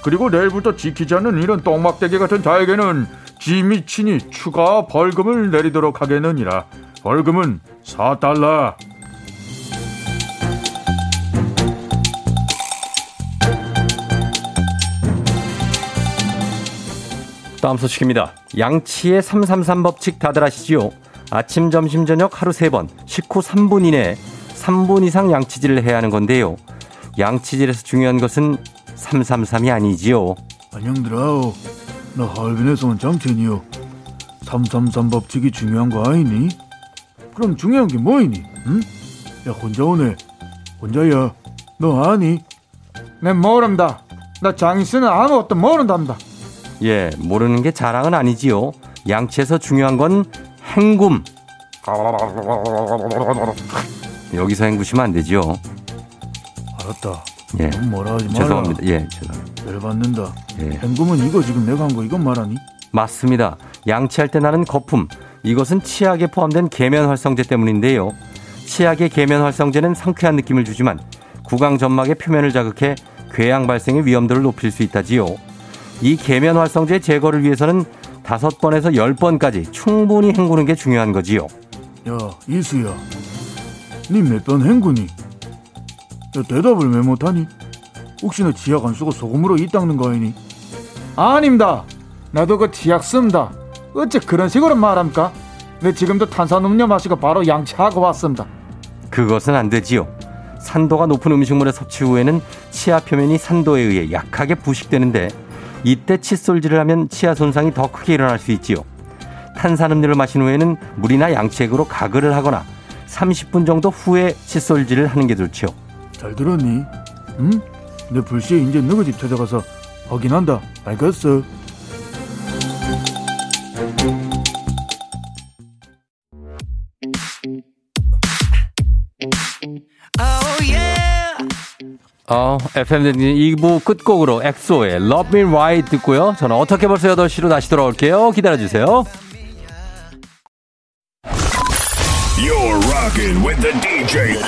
그리고 내일부터 지키지 않는 이런 똥막대기 같은 자에게는 지미 친히 추가 벌금을 내리도록 하겠느니라. 벌금은 4달러. 다음 소식입니다. 양치의 333 법칙 다들 아시지요? 아침, 점심, 저녁 하루 3번, 식후 3분 이내에 3분 이상 양치질을 해야 하는 건데요. 양치질에서 중요한 것은 333이 아니지요. 안녕들아오. 나 할빈에서 온 장첸이요. 333 법칙이 중요한 거 아니니? 그럼 중요한 게 뭐이니? 응? 야 혼자 오네. 혼자야. 너 아니? 내 모른다. 나 장씨는 아무것도 모른답니다. 예, 모르는 게 자랑은 아니지요. 양치에서 중요한 건 행굼. 여기서 행구시면 안 되지요. 알았다. 예. 뭐라 하지 마라. 죄송합니다. 예, 죄송합니다. 열받는다. 예. 행금은 이거 지금 내가 한 거 이건 말하니? 맞습니다. 양치할 때 나는 거품. 이것은 치약에 포함된 계면 활성제 때문인데요. 치약의 계면 활성제는 상쾌한 느낌을 주지만 구강 점막의 표면을 자극해 궤양 발생의 위험도를 높일 수 있다지요. 이 계면 활성제 제거를 위해서는 다섯 번에서 열 번까지 충분히 헹구는 게 중요한 거지요. 야 이수야. 니몇번 행군이? 야 대답을 왜 못하니? 혹시나 지약 안 쓰고 소금으로 이 닦는 거 아니니? 아닙니다. 나도 그 치약 씁니다. 어째 그런 식으로 말합니까? 내 지금도 탄산음료 마시고 바로 양치하고 왔습니다. 그것은 안 되지요. 산도가 높은 음식물의 섭취 후에는 치아 표면이 산도에 의해 약하게 부식되는데 이때 칫솔질을 하면 치아 손상이 더 크게 일어날 수 있지요. 탄산음료를 마신 후에는 물이나 양치액으로 가글을 하거나 30분 정도 후에 칫솔질을 하는 게 좋지요. 잘 들었니? 응? 내 불시에 이제 너희 집 찾아가서 확인한다. 알겠어? 어, FM 댕진 2부 끝곡으로 엑소의 Love Me Right 듣고요. 저는 어떻게 벌써 8시로 다시 돌아올게요. 기다려주세요. Rocking with the DJ.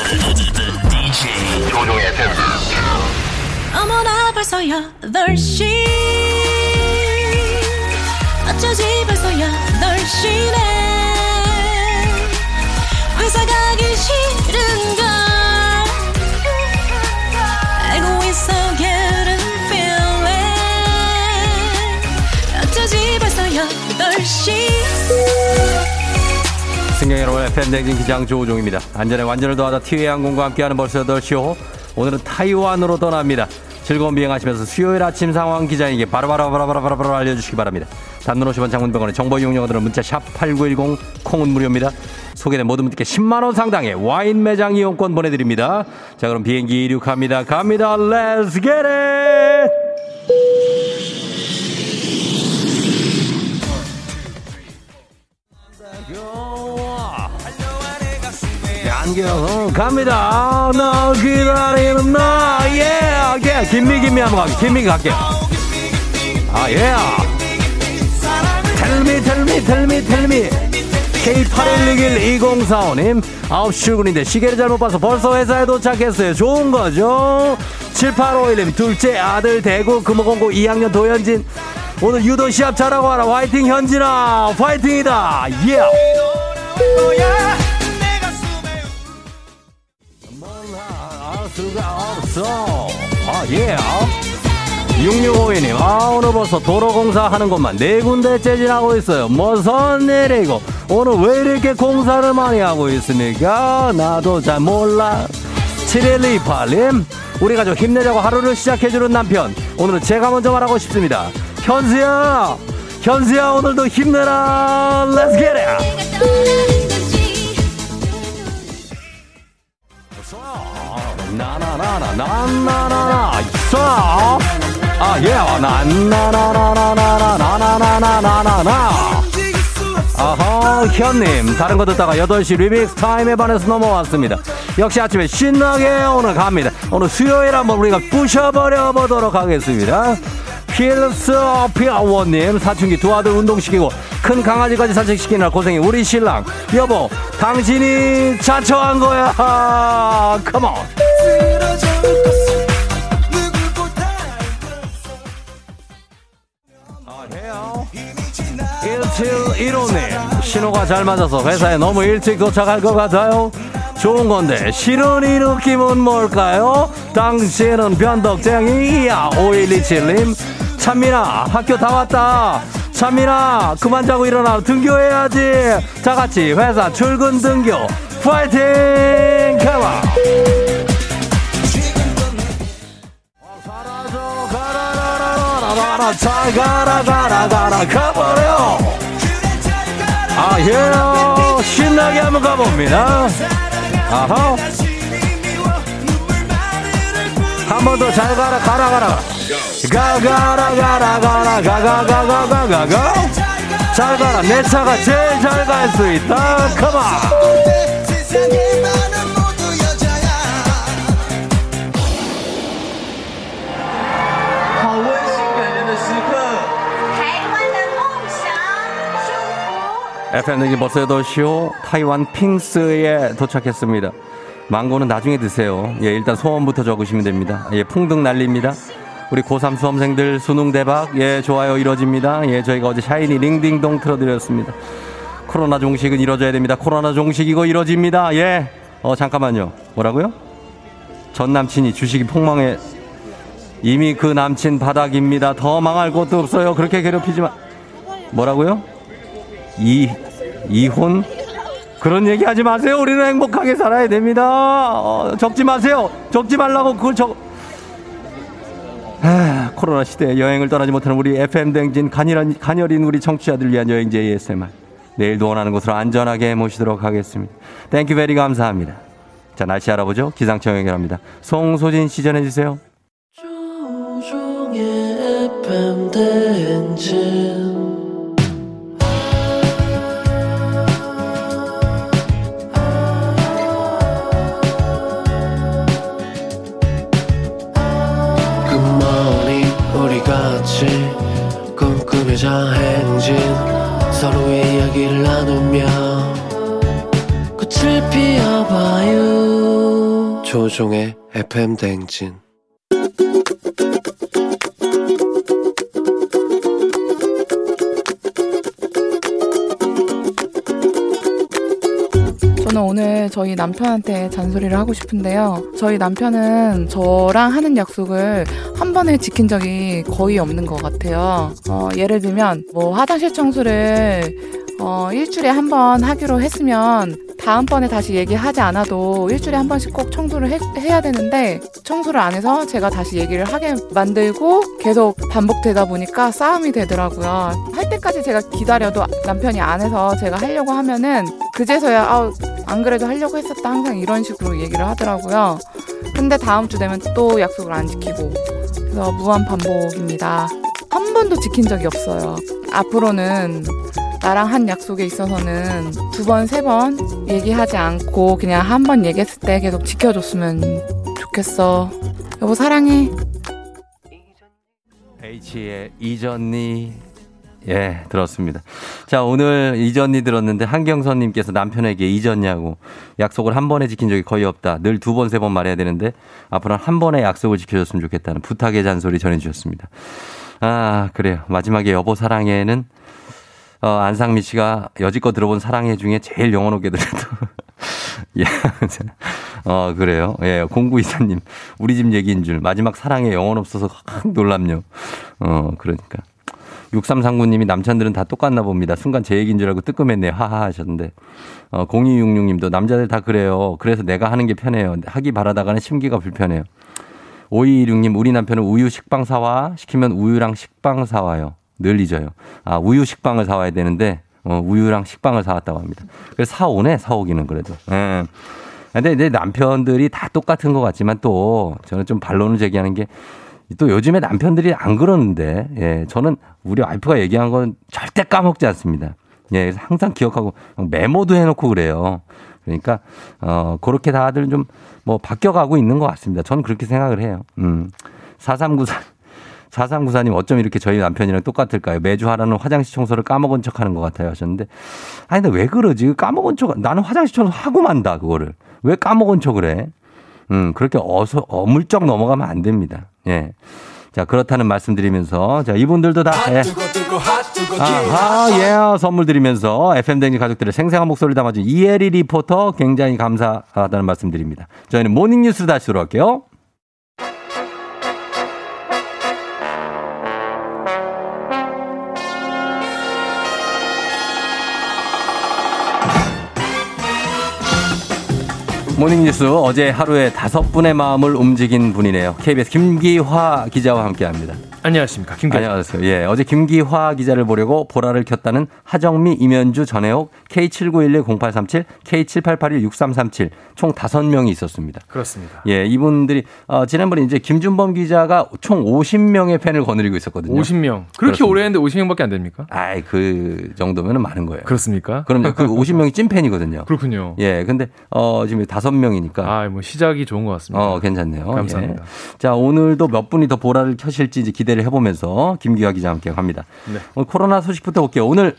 DJ 조종의. 어머나 벌써 8시 어쩌지 벌써 8시네 회사 가기 싫은 승경 여러분 FM 댕진 기장 조우종입니다. 안전에 완전을 더하다 티웨이 항공과 함께하는 벌써 8시 호. 오늘은 타이완으로 떠납니다. 즐거운 비행하시면서 수요일 아침 상황 기자에게 바로바로바로바로바로 알려주시기 바랍니다. 단문 50원 장문병원의 정보 이용료들은 문자 샵 8910 콩은 무료입니다. 소개된 모든 분들께 10만원 상당의 와인 매장 이용권 보내드립니다. 자 그럼 비행기 이륙합니다. 갑니다. Let's get it! 안겨. 갑니다. 너 기다리는 나예 예. 김미 김미 한번 갈게. 김미 갈게요 아예 텔미 텔미 텔미 텔미 K81612045님. 9시 출근인데 시계를 잘못 봐서 벌써 회사에 도착했어요. 좋은 거죠? 7851님 둘째 아들 대구 금호공고 2학년 도현진. 오늘 유도 시합 잘하고 와라. 화이팅 현진아. 화이팅이다. 예 수가 없어. 아예 6652님 아 오늘 벌써 도로공사 하는 것만 네 군데째 지나고 있어요. 무슨 일이고 오늘 왜 이렇게 공사를 많이 하고 있습니까? 나도 잘 몰라. 7128님 우리 가족 힘내자고 하루를 시작해주는 남편. 오늘은 제가 먼저 말하고 싶습니다. 현수야! 현수야 오늘도 힘내라. Let's get it 나나나나나나나나. 있어? 아 예. 나나나나나나나나나나나나 아하 현님. 다른 거 듣다가 8시 리믹스 타임에 반해서 넘어왔습니다. 역시 아침에 신나게 오늘 갑니다. 오늘 수요일 한번 우리가 부셔버려 보도록 하겠습니다. 필스 피아원님 사춘기 두 아들 운동시키고 큰 강아지까지 산책시키느라 고생이 우리 신랑. 여보 당신이 자처한 거야. 컴온 아, 1715님 신호가 잘 맞아서 회사에 너무 일찍 도착할 것 같아요. 좋은 건데 싫은 이 느낌은 뭘까요? 당신은 변덕쟁이야 5127님 찬민아 학교 다 왔다. 찬민아 그만 자고 일어나. 등교해야지. 다 같이 회사 출근 등교. 파이팅! 가마 가라 잘 가라 가라 가라 가버려 아예 신나게 한번 가봅니다 아하 한번 더 잘 가라 가라 가라 가가라 가라 가라 가가가가 가가가 잘 가라 내 차가 제일 잘 갈 수 있다 컴온 FM등지 벌써 8시오 타이완 핑스에 도착했습니다. 망고는 나중에 드세요. 예, 일단 소원부터 적으시면 됩니다. 예, 풍등 날립니다. 우리 고3 수험생들 수능 대박. 예, 좋아요 이뤄집니다. 예, 저희가 어제 샤이니 링딩동 틀어드렸습니다. 코로나 종식은 이뤄져야 됩니다. 코로나 종식 이거 이뤄집니다. 예. 어, 잠깐만요. 뭐라고요? 전 남친이 주식이 폭망해 이미 그 남친 바닥입니다. 더 망할 것도 없어요. 그렇게 괴롭히지 마. 뭐라고요? 이 이혼 그런 얘기 하지 마세요. 우리는 행복하게 살아야 됩니다. 어, 적지 마세요. 적지 말라고 그걸 적. 아, 코로나 시대에 여행을 떠나지 못하는 우리 FM 댕진 간혈한, 간혈인 우리 청취자들 위한 여행지 ASMR. 내일도 원하는 곳으로 안전하게 모시도록 하겠습니다. Thank you very 감사합니다. 자, 날씨 알아보죠. 기상청 연결합니다. 송소진 씨 전해 주세요. 조우종의 FM 대행진 이야기를 나누며 꽃을 피워봐요 조종의 FM 대행진 저는 오늘 저희 남편한테 잔소리를 하고 싶은데요. 저희 남편은 저랑 하는 약속을 한 번에 지킨 적이 거의 없는 것 같아요. 어, 예를 들면, 뭐, 화장실 청소를, 어, 일주일에 한 번 하기로 했으면, 다음번에 다시 얘기하지 않아도 일주일에 한 번씩 꼭 청소를 해, 해야 되는데, 청소를 안 해서 제가 다시 얘기를 하게 만들고 계속 반복되다 보니까 싸움이 되더라고요. 할 때까지 제가 기다려도 남편이 안 해서 제가 하려고 하면은, 그제서야, 아우, 안 그래도 하려고 했었다. 항상 이런 식으로 얘기를 하더라고요. 근데 다음 주 되면 또 약속을 안 지키고. 그래서 무한 반복입니다. 한 번도 지킨 적이 없어요. 앞으로는 나랑 한 약속에 있어서는 두 번, 세 번 얘기하지 않고 그냥 한 번 얘기했을 때 계속 지켜줬으면 좋겠어. 여보, 사랑해. H의 이전니 예 들었습니다. 자 오늘 이전니 들었는데 한경선님께서 남편에게 잊었냐고 약속을 한 번에 지킨 적이 거의 없다. 늘 두 번 세 번 말해야 되는데 앞으로는 한 번에 약속을 지켜줬으면 좋겠다는 부탁의 잔소리 전해주셨습니다. 아 그래요. 마지막에 여보 사랑해는 어, 안상미 씨가 여지껏 들어본 사랑해 중에 제일 영혼 없게 들었다. 예. 어, 그래요. 예. 공구이사님, 우리 집 얘기인 줄. 마지막 사랑에 영혼 없어서 확 놀랍요. 어, 그러니까. 6339님이 남편들은 다 똑같나 봅니다. 순간 제 얘기인 줄 알고 뜨끔했네요. 하하 하셨는데. 어, 0266님도 남자들 다 그래요. 그래서 내가 하는 게 편해요. 하기 바라다가는 심기가 불편해요. 5216님, 우리 남편은 우유 식빵 사와 시키면 우유랑 식빵 사와요. 늘 잊어요. 아, 우유 식빵을 사와야 되는데, 어, 우유랑 식빵을 사왔다고 합니다. 그래서 사오네, 사오기는 그래도. 예. 근데 이제 남편들이 다 똑같은 것 같지만 또 저는 좀 반론을 제기하는 게 또 요즘에 남편들이 안 그러는데, 예, 저는 우리 와이프가 얘기한 건 절대 까먹지 않습니다. 예, 항상 기억하고 메모도 해놓고 그래요. 그러니까, 어, 그렇게 다들 좀 뭐 바뀌어가고 있는 것 같습니다. 저는 그렇게 생각을 해요. 음. 4394, 4394님 어쩜 이렇게 저희 남편이랑 똑같을까요? 매주 하라는 화장실 청소를 까먹은 척 하는 것 같아요 하셨는데. 아니, 근데 왜 그러지? 까먹은 척, 나는 화장실 청소 하고 만다, 그거를. 왜 까먹은 척을 해? 음, 그렇게 어서, 어물쩍 넘어가면 안 됩니다. 예. 자, 그렇다는 말씀 드리면서, 자, 이분들도 다, 예. 아하, 예, 선물 드리면서 FM댕진 가족들의 생생한 목소리를 담아준 이혜리 리포터 굉장히 감사하다는 말씀 드립니다. 저희는 모닝 뉴스 다시 돌아올게요. 모닝뉴스 어제 하루에 다섯 분의 마음을 움직인 분이네요. KBS 김기화 기자와 함께합니다. 안녕하십니까. 김기화. 안녕하세요. 예, 어제 김기화 기자를 보려고 보라를 켰다는 하정미, 이면주, 전혜옥, K79110837, K78816337 총 다섯 명이 있었습니다. 그렇습니다. 예, 이분들이 어, 지난번에 이제 김준범 기자가 총 50명의 팬을 거느리고 있었거든요. 50명. 그렇게 오래 했는데 50명밖에 안 됩니까? 아이, 그 정도면 많은 거예요. 그렇습니까? 그럼요. 그 50명이 찐팬이거든요. 그렇군요. 예, 근데 어, 지금 다섯 명이니까. 아, 뭐 시작이 좋은 것 같습니다. 어, 괜찮네요. 감사합니다. 예. 자, 오늘도 몇 분이 더 보라를 켜실지 이제 기대 를 해보면서 김기화 기자와 함께 갑니다. 네. 오늘 코로나 소식부터 볼게요. 오늘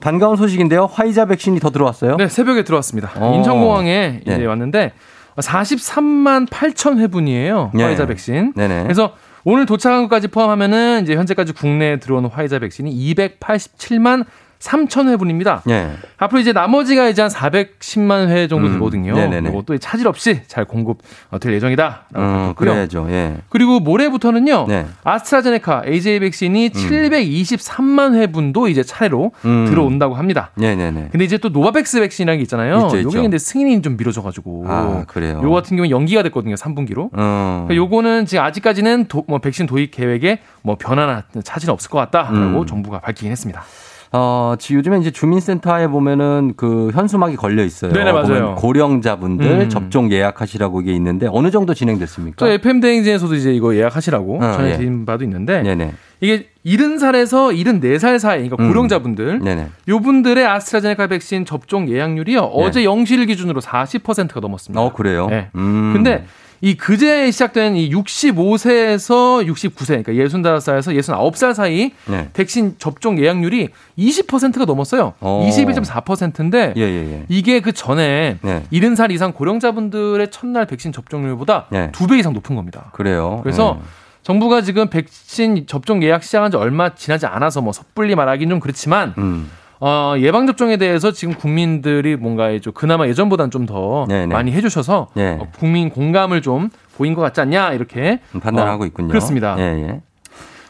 반가운 소식인데요. 화이자 백신이 더 들어왔어요. 네, 새벽에 들어왔습니다. 어. 인천공항에 네. 이제 왔는데 43만 8천 회분이에요. 네. 화이자 백신. 네네. 그래서 오늘 도착한 것까지 포함하면은 이제 현재까지 국내에 들어온 화이자 백신이 287만 3천 회분입니다. 예. 앞으로 이제 나머지가 이제 한 410만 회 정도 음, 되거든요. 네네네. 이것도 차질 없이 잘 공급 어, 될 예정이다라고 음, 밝혔고요. 그래야죠. 예. 그리고 모레부터는요. 네. 아스트라제네카 AZ 백신이 723만 회분도 이제 차례로 음. 들어온다고 합니다. 네네네. 근데 이제 또 노바백스 백신이라는 게 있잖아요. 있죠, 있죠. 요게 근데 승인이 좀 미뤄져 가지고. 아, 그래요. 요거 같은 경우는 연기가 됐거든요. 3분기로. 어. 그러니까 요거는 지금 아직까지는 도, 뭐 백신 도입 계획에 뭐 변화나 차질은 없을 것 같다라고 음. 정부가 밝히긴 했습니다. 어, 지- 요즘에 이제 주민센터에 보면은 그 현수막이 걸려 있어요. 네네, 맞아요. 고령자분들 음. 접종 예약하시라고 이게 있는데 어느 정도 진행됐습니까? 또 FM 대행진에서도 이제 이거 예약하시라고 어, 전해드린 바도 있는데 네네. 이게 70살에서 74살 사이, 그러니까 음. 고령자분들, 네네. 요분들의 아스트라제네카 백신 접종 예약률이요 어제 0시 기준으로 40%가 넘었습니다. 어, 그래요? 네. 음. 근데 이 그제 시작된 이 65세에서 69세, 그러니까 65살에서 69살 사이 네. 백신 접종 예약률이 20%가 넘었어요. 어. 21.4%인데 예, 예, 예. 이게 그 전에 네. 70살 이상 고령자분들의 첫날 백신 접종률보다 네. 두배 이상 높은 겁니다. 그래요. 그래서 예. 정부가 지금 백신 접종 예약 시작한 지 얼마 지나지 않아서 뭐 섣불리 말하기는 좀 그렇지만 음. 어, 예방 접종에 대해서 지금 국민들이 뭔가 좀 그나마 예전보다는 좀더 네네. 많이 해주셔서 네. 어, 국민 공감을 좀 보인 것 같지 않냐 이렇게 판단하고 어, 있군요. 그렇습니다. 예, 예.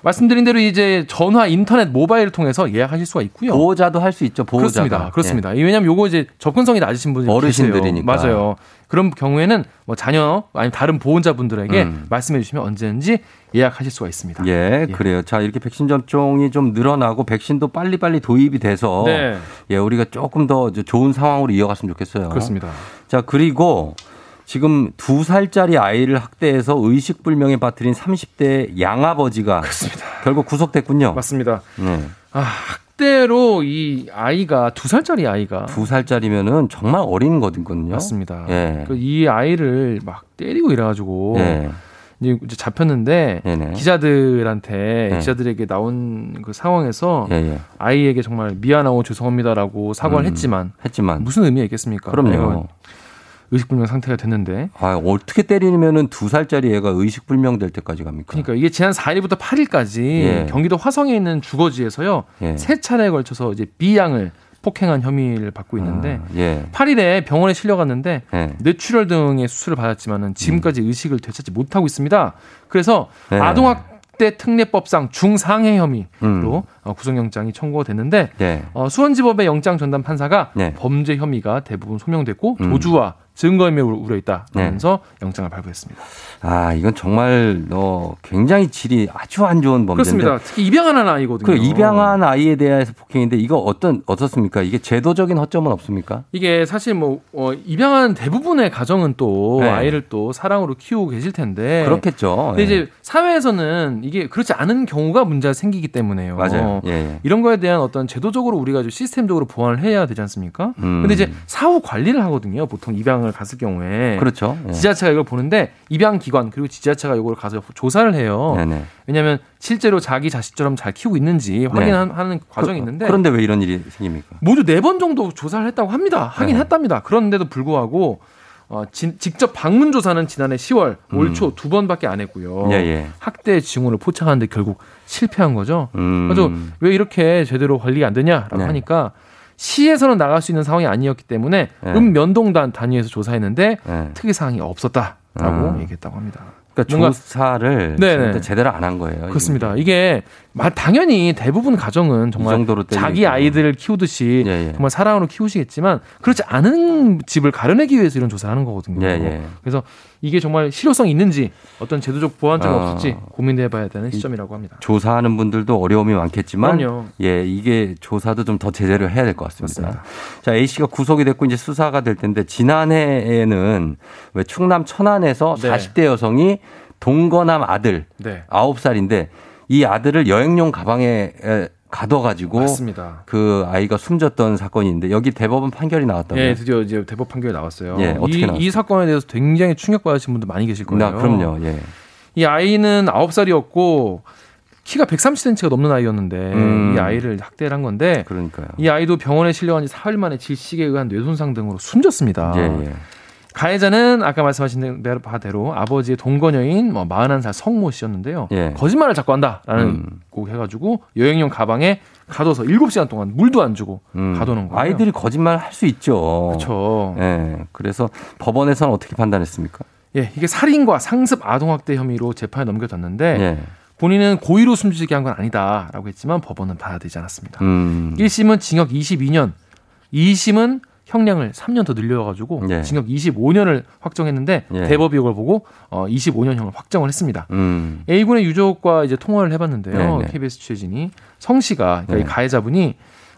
말씀드린 대로 이제 전화, 인터넷, 모바일을 통해서 예약하실 수가 있고요. 보호자도 할 수 있죠. 보호자가. 그렇습니다. 그렇습니다. 왜냐하면 요거 이제 접근성이 낮으신 분들이 어르신들이니까. 맞아요. 그런 경우에는 뭐 자녀 아니면 다른 보호자분들에게 음. 말씀해 주시면 언제든지 예약하실 수가 있습니다. 예, 그래요. 자, 이렇게 백신 접종이 좀 늘어나고 백신도 빨리빨리 도입이 돼서 네. 예, 우리가 조금 더 좋은 상황으로 이어갔으면 좋겠어요. 그렇습니다. 자, 그리고 지금 두 살짜리 아이를 학대해서 의식불명에 빠뜨린 30대 양아버지가 결국 구속됐군요. 맞습니다. 네. 아, 학대로 이 아이가 두 살짜리 아이가 두 살짜리면은 정말 어린 거든요. 맞습니다. 예. 그이 아이를 막 때리고 이래가지고 예. 이제 이제 잡혔는데 네네. 기자들한테 네. 기자들에게 나온 그 상황에서 예, 예. 아이에게 정말 미안하고 죄송합니다라고 사과를 음, 했지만 했지만 무슨 의미가 있겠습니까? 그럼요. 의식불명 상태가 됐는데 아, 어떻게 때리면은 두 살짜리 애가 의식불명 될 때까지 갑니까? 그러니까 이게 지난 4일부터 8일까지 예. 경기도 화성에 있는 주거지에서요 예. 세 차례에 걸쳐서 이제 B 양을 폭행한 혐의를 받고 있는데 아, 예. 8일에 병원에 실려갔는데 예. 뇌출혈 등의 수술을 받았지만은 지금까지 의식을 되찾지 못하고 있습니다. 그래서 네. 아동학대 특례법상 중상해 혐의로 음. 어, 구속영장이 청구가 됐는데 네. 어, 수원지법의 영장 전담 판사가 네. 범죄 혐의가 대부분 소명됐고 음. 도주와 증거인멸 우려 있다면서 영장을 발부했습니다. 아, 이건 정말 어, 굉장히 질이 아주 안 좋은 범죄인데. 그렇습니다. 특히 입양한 아이거든요. 그 입양한 아이에 대해서 폭행인데 이거 어떤 어떻습니까? 이게 제도적인 허점은 없습니까? 이게 사실 뭐 어, 입양한 대부분의 가정은 또 네. 아이를 또 사랑으로 키우고 계실 텐데 그렇겠죠. 근데 예. 이제 사회에서는 이게 그렇지 않은 경우가 문제가 생기기 때문에요. 맞아요. 예, 예. 이런 거에 대한 어떤 제도적으로 우리가 좀 시스템적으로 보완을 해야 되지 않습니까? 음. 근데 이제 사후 관리를 하거든요. 보통 입양을 갔을 경우에 그렇죠. 예. 지자체가 이걸 보는데 입양 기관 그리고 지자체가 이걸 가서 조사를 해요. 네네. 왜냐하면 실제로 자기 자식처럼 잘 키우고 있는지 확인하는 과정이 있는데 네. 그런데 왜 이런 일이 생깁니까? 모두 네 번 정도 조사를 했다고 합니다. 하긴 네. 했답니다. 그런데도 불구하고 어, 진- 직접 방문 조사는 지난해 10월 올초 두 번밖에 안 했고요. 음. 예, 예. 학대 징후를 포착하는데 결국 실패한 거죠. 음. 그래서 왜 이렇게 제대로 관리가 안 되냐라고 네. 하니까 시에서는 나갈 수 있는 상황이 아니었기 때문에 네. 읍면동단 단위에서 조사했는데 네. 특이 사항이 없었다라고 아. 얘기했다고 합니다. 그러니까 뭔가- 조사를 네네. 진짜 제대로 안 한 거예요. 그렇습니다. 이게 마- 당연히 대부분 가정은 정말. 자기 아이들을 키우듯이 예, 예. 정말 사랑으로 키우시겠지만 그렇지 않은 집을 가려내기 위해서 이런 조사를 하는 거거든요. 예, 예. 그래서 이게 정말 실효성이 있는지 어떤 제도적 보완점이 아. 없을지 고민해봐야 되는 시점이라고 합니다. 조사하는 분들도 어려움이 많겠지만 그럼요. 예 이게 조사도 좀 더 제대로 해야 될 것 같습니다. 맞습니다. 자 A 씨가 구속이 됐고 이제 수사가 될 텐데 지난해에는 왜 충남 천안에서 네. 40대 여성이 동거남 아들 네. 9살인데 이 아들을 여행용 가방에 에, 가둬가지고 맞습니다. 그 아이가 숨졌던 사건이 있는데 여기 대법원 판결이 나왔다고요? 예, 드디어 이제 대법 판결이 나왔어요. 예, 어떻게 이, 나왔어요? 이 사건에 대해서 굉장히 충격받으신 분들 많이 계실 거예요. 나 그럼요. 예. 이 아이는 9살이었고 키가 130cm가 넘는 아이였는데 음. 이 아이를 학대를 한 건데 그러니까요. 이 아이도 병원에 실려간 지 사흘 만에 질식에 의한 뇌손상 등으로 숨졌습니다. 예, 예. 가해자는 아까 말씀하신 대로- 바대로 아버지의 동거녀인 뭐 41살 성모 씨였는데요. 예. 거짓말을 자꾸 한다라는 음. 고 해가지고 여행용 가방에 가둬서 7시간 동안 물도 안 주고 음. 가둬놓은 거예요. 아이들이 거짓말 할 수 있죠. 그렇죠. 예. 그래서 법원에서는 어떻게 판단했습니까? 예, 이게 살인과 상습 아동학대 혐의로 재판에 넘겨졌는데 예. 본인은 고의로 숨지게 한 건 아니다라고 했지만 법원은 받아들이지 않았습니다. 음. 1심은 징역 22년, 2심은 형량을 3년 더 늘려가지고 예. 징역 25년을 확정했는데 예. 대법이 이걸 보고 어, 25년형을 확정을 했습니다. 음. A군의 유족과 이제 통화를 해봤는데요. 네네. KBS 취재진이 성 씨가 그러니까 네. 이 가해자분이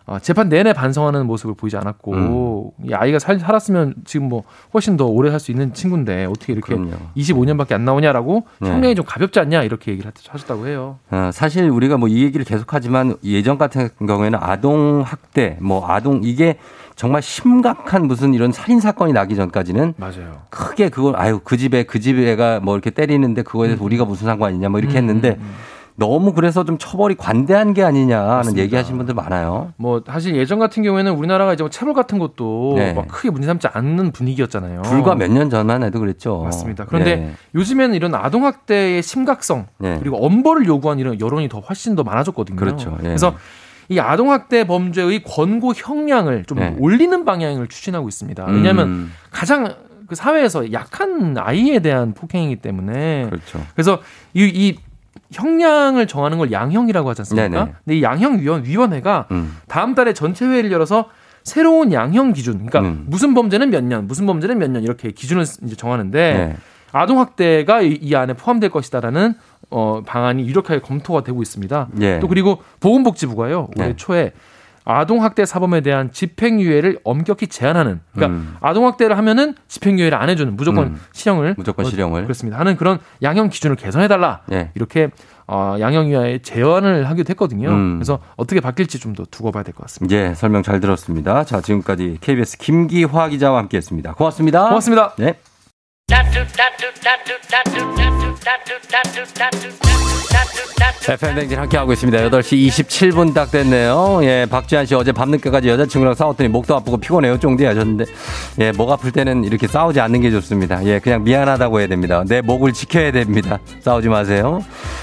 어, 재판 내내 반성하는 모습을 보이지 않았고 이 아이가 살, 살았으면 지금 뭐 훨씬 더 오래 살 수 있는 친구인데 어떻게 이렇게 그럼요. 25년밖에 안 나오냐라고 네. 형량이 좀 가볍지 않냐 이렇게 얘기를 하셨다고 해요. 어, 사실 우리가 뭐 이 얘기를 계속하지만 예전 같은 경우에는 아동 학대, 뭐 아동 이게 정말 심각한 무슨 이런 살인 사건이 나기 전까지는 맞아요. 크게 그걸 아유 그 집에 그집 애가 뭐 이렇게 때리는데 그거에 대해서 우리가 무슨 상관이냐 뭐 이렇게 음, 했는데 음, 음. 너무 그래서 좀 처벌이 관대한 게 아니냐는 맞습니다. 얘기하시는 분들 많아요. 뭐 사실 예전 같은 경우에는 우리나라가 이제 뭐 체벌 같은 것도 네. 막 크게 문제 삼지 않는 분위기였잖아요. 불과 몇 년 전만 해도 그랬죠. 맞습니다. 그런데 네. 요즘에는 이런 아동 학대의 심각성 네. 그리고 엄벌을 요구한 이런 여론이 더 훨씬 더 많아졌거든요. 그렇죠. 예. 그래서 이 아동학대 범죄의 권고 형량을 좀 네. 올리는 방향을 추진하고 있습니다. 왜냐하면 음, 가장 그 사회에서 약한 아이에 대한 폭행이기 때문에 그렇죠. 그래서 이, 이 형량을 정하는 걸 양형이라고 하지 않습니까? 네네. 근데 이 양형위원회가 음. 다음 달에 전체 회의를 열어서 새로운 양형 기준, 그러니까 음. 무슨 범죄는 몇 년, 무슨 범죄는 몇 년 이렇게 기준을 이제 정하는데 네. 아동학대가 이, 이 안에 포함될 것이다라는 어, 방안이 유력하게 검토가 되고 있습니다. 예. 또 그리고 보건복지부가요 올해 네. 초에 아동학대 사범에 대한 집행유예를 엄격히 제한하는 그러니까 음. 아동학대를 하면은 집행유예를 안 해주는 무조건 음. 실형을 무조건 어, 실형을. 그렇습니다 하는 그런 양형 기준을 개선해달라 예. 이렇게 어, 양형이하에 제안을 하기도 했거든요. 음. 그래서 어떻게 바뀔지 좀 더 두고 봐야 될 것 같습니다. 예, 설명 잘 들었습니다. 자, 지금까지 KBS 김기화 기자와 함께 했습니다. 고맙습니다. 고맙습니다. 네. FM 댕진 함께하고 있습니다. 8시 27분 딱 됐네요. 예, 박지한 씨 어제 밤늦게까지 여자친구랑 싸웠더니 목도 아프고 피곤해요. 쫑디 하셨는데, 예, 목 아플 때는 이렇게 싸우지 않는 게 좋습니다. 예, 그냥 미안하다고 해야 됩니다. 내 목을 지켜야 됩니다. 싸우지 마세요.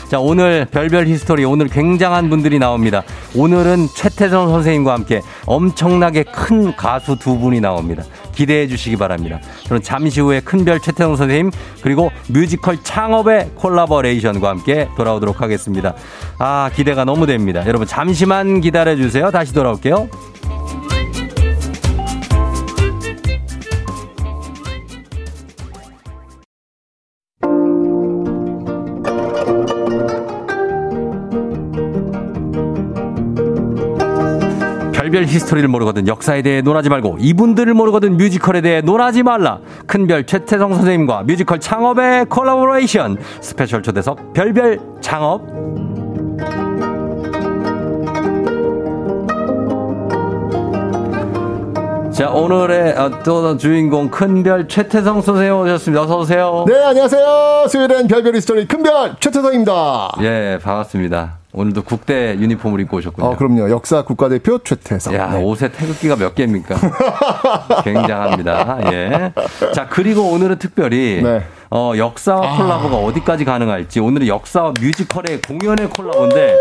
자, 오늘 별별 히스토리, 오늘 굉장한 분들이 나옵니다. 오늘은 최태성 선생님과 함께 엄청나게 큰 가수 두 분이 나옵니다. 기대해 주시기 바랍니다. 저는 잠시 후에 큰별 최태성 선생님 그리고 뮤지컬 창업의 콜라보레이션과 함께 돌아오도록 하겠습니다. 아 기대가 너무 됩니다. 여러분 잠시만 기다려 주세요. 다시 돌아올게요. 별별 히스토리를 모르거든 역사에 대해 논하지 말고 이분들을 모르거든 뮤지컬에 대해 논하지 말라. 큰별 최태성 선생님과 뮤지컬 창업의 콜라보레이션. 스페셜 초대석 별별 창업. 자 오늘의 어, 또 주인공 큰별 최태성 선생님 오셨습니다. 어서 오세요. 네, 안녕하세요. 수요일엔 별별 히스토리 큰별 최태성입니다. 예 반갑습니다 오늘도 국대 유니폼을 입고 오셨군요 어, 그럼요. 역사 국가대표 최태성. 야, 네. 옷에 태극기가 몇 개입니까? 굉장합니다. 예. 자, 그리고 오늘은 특별히 네. 어, 역사와 아. 콜라보가 어디까지 가능할지 오늘은 역사와 뮤지컬의 공연의 콜라보인데 네.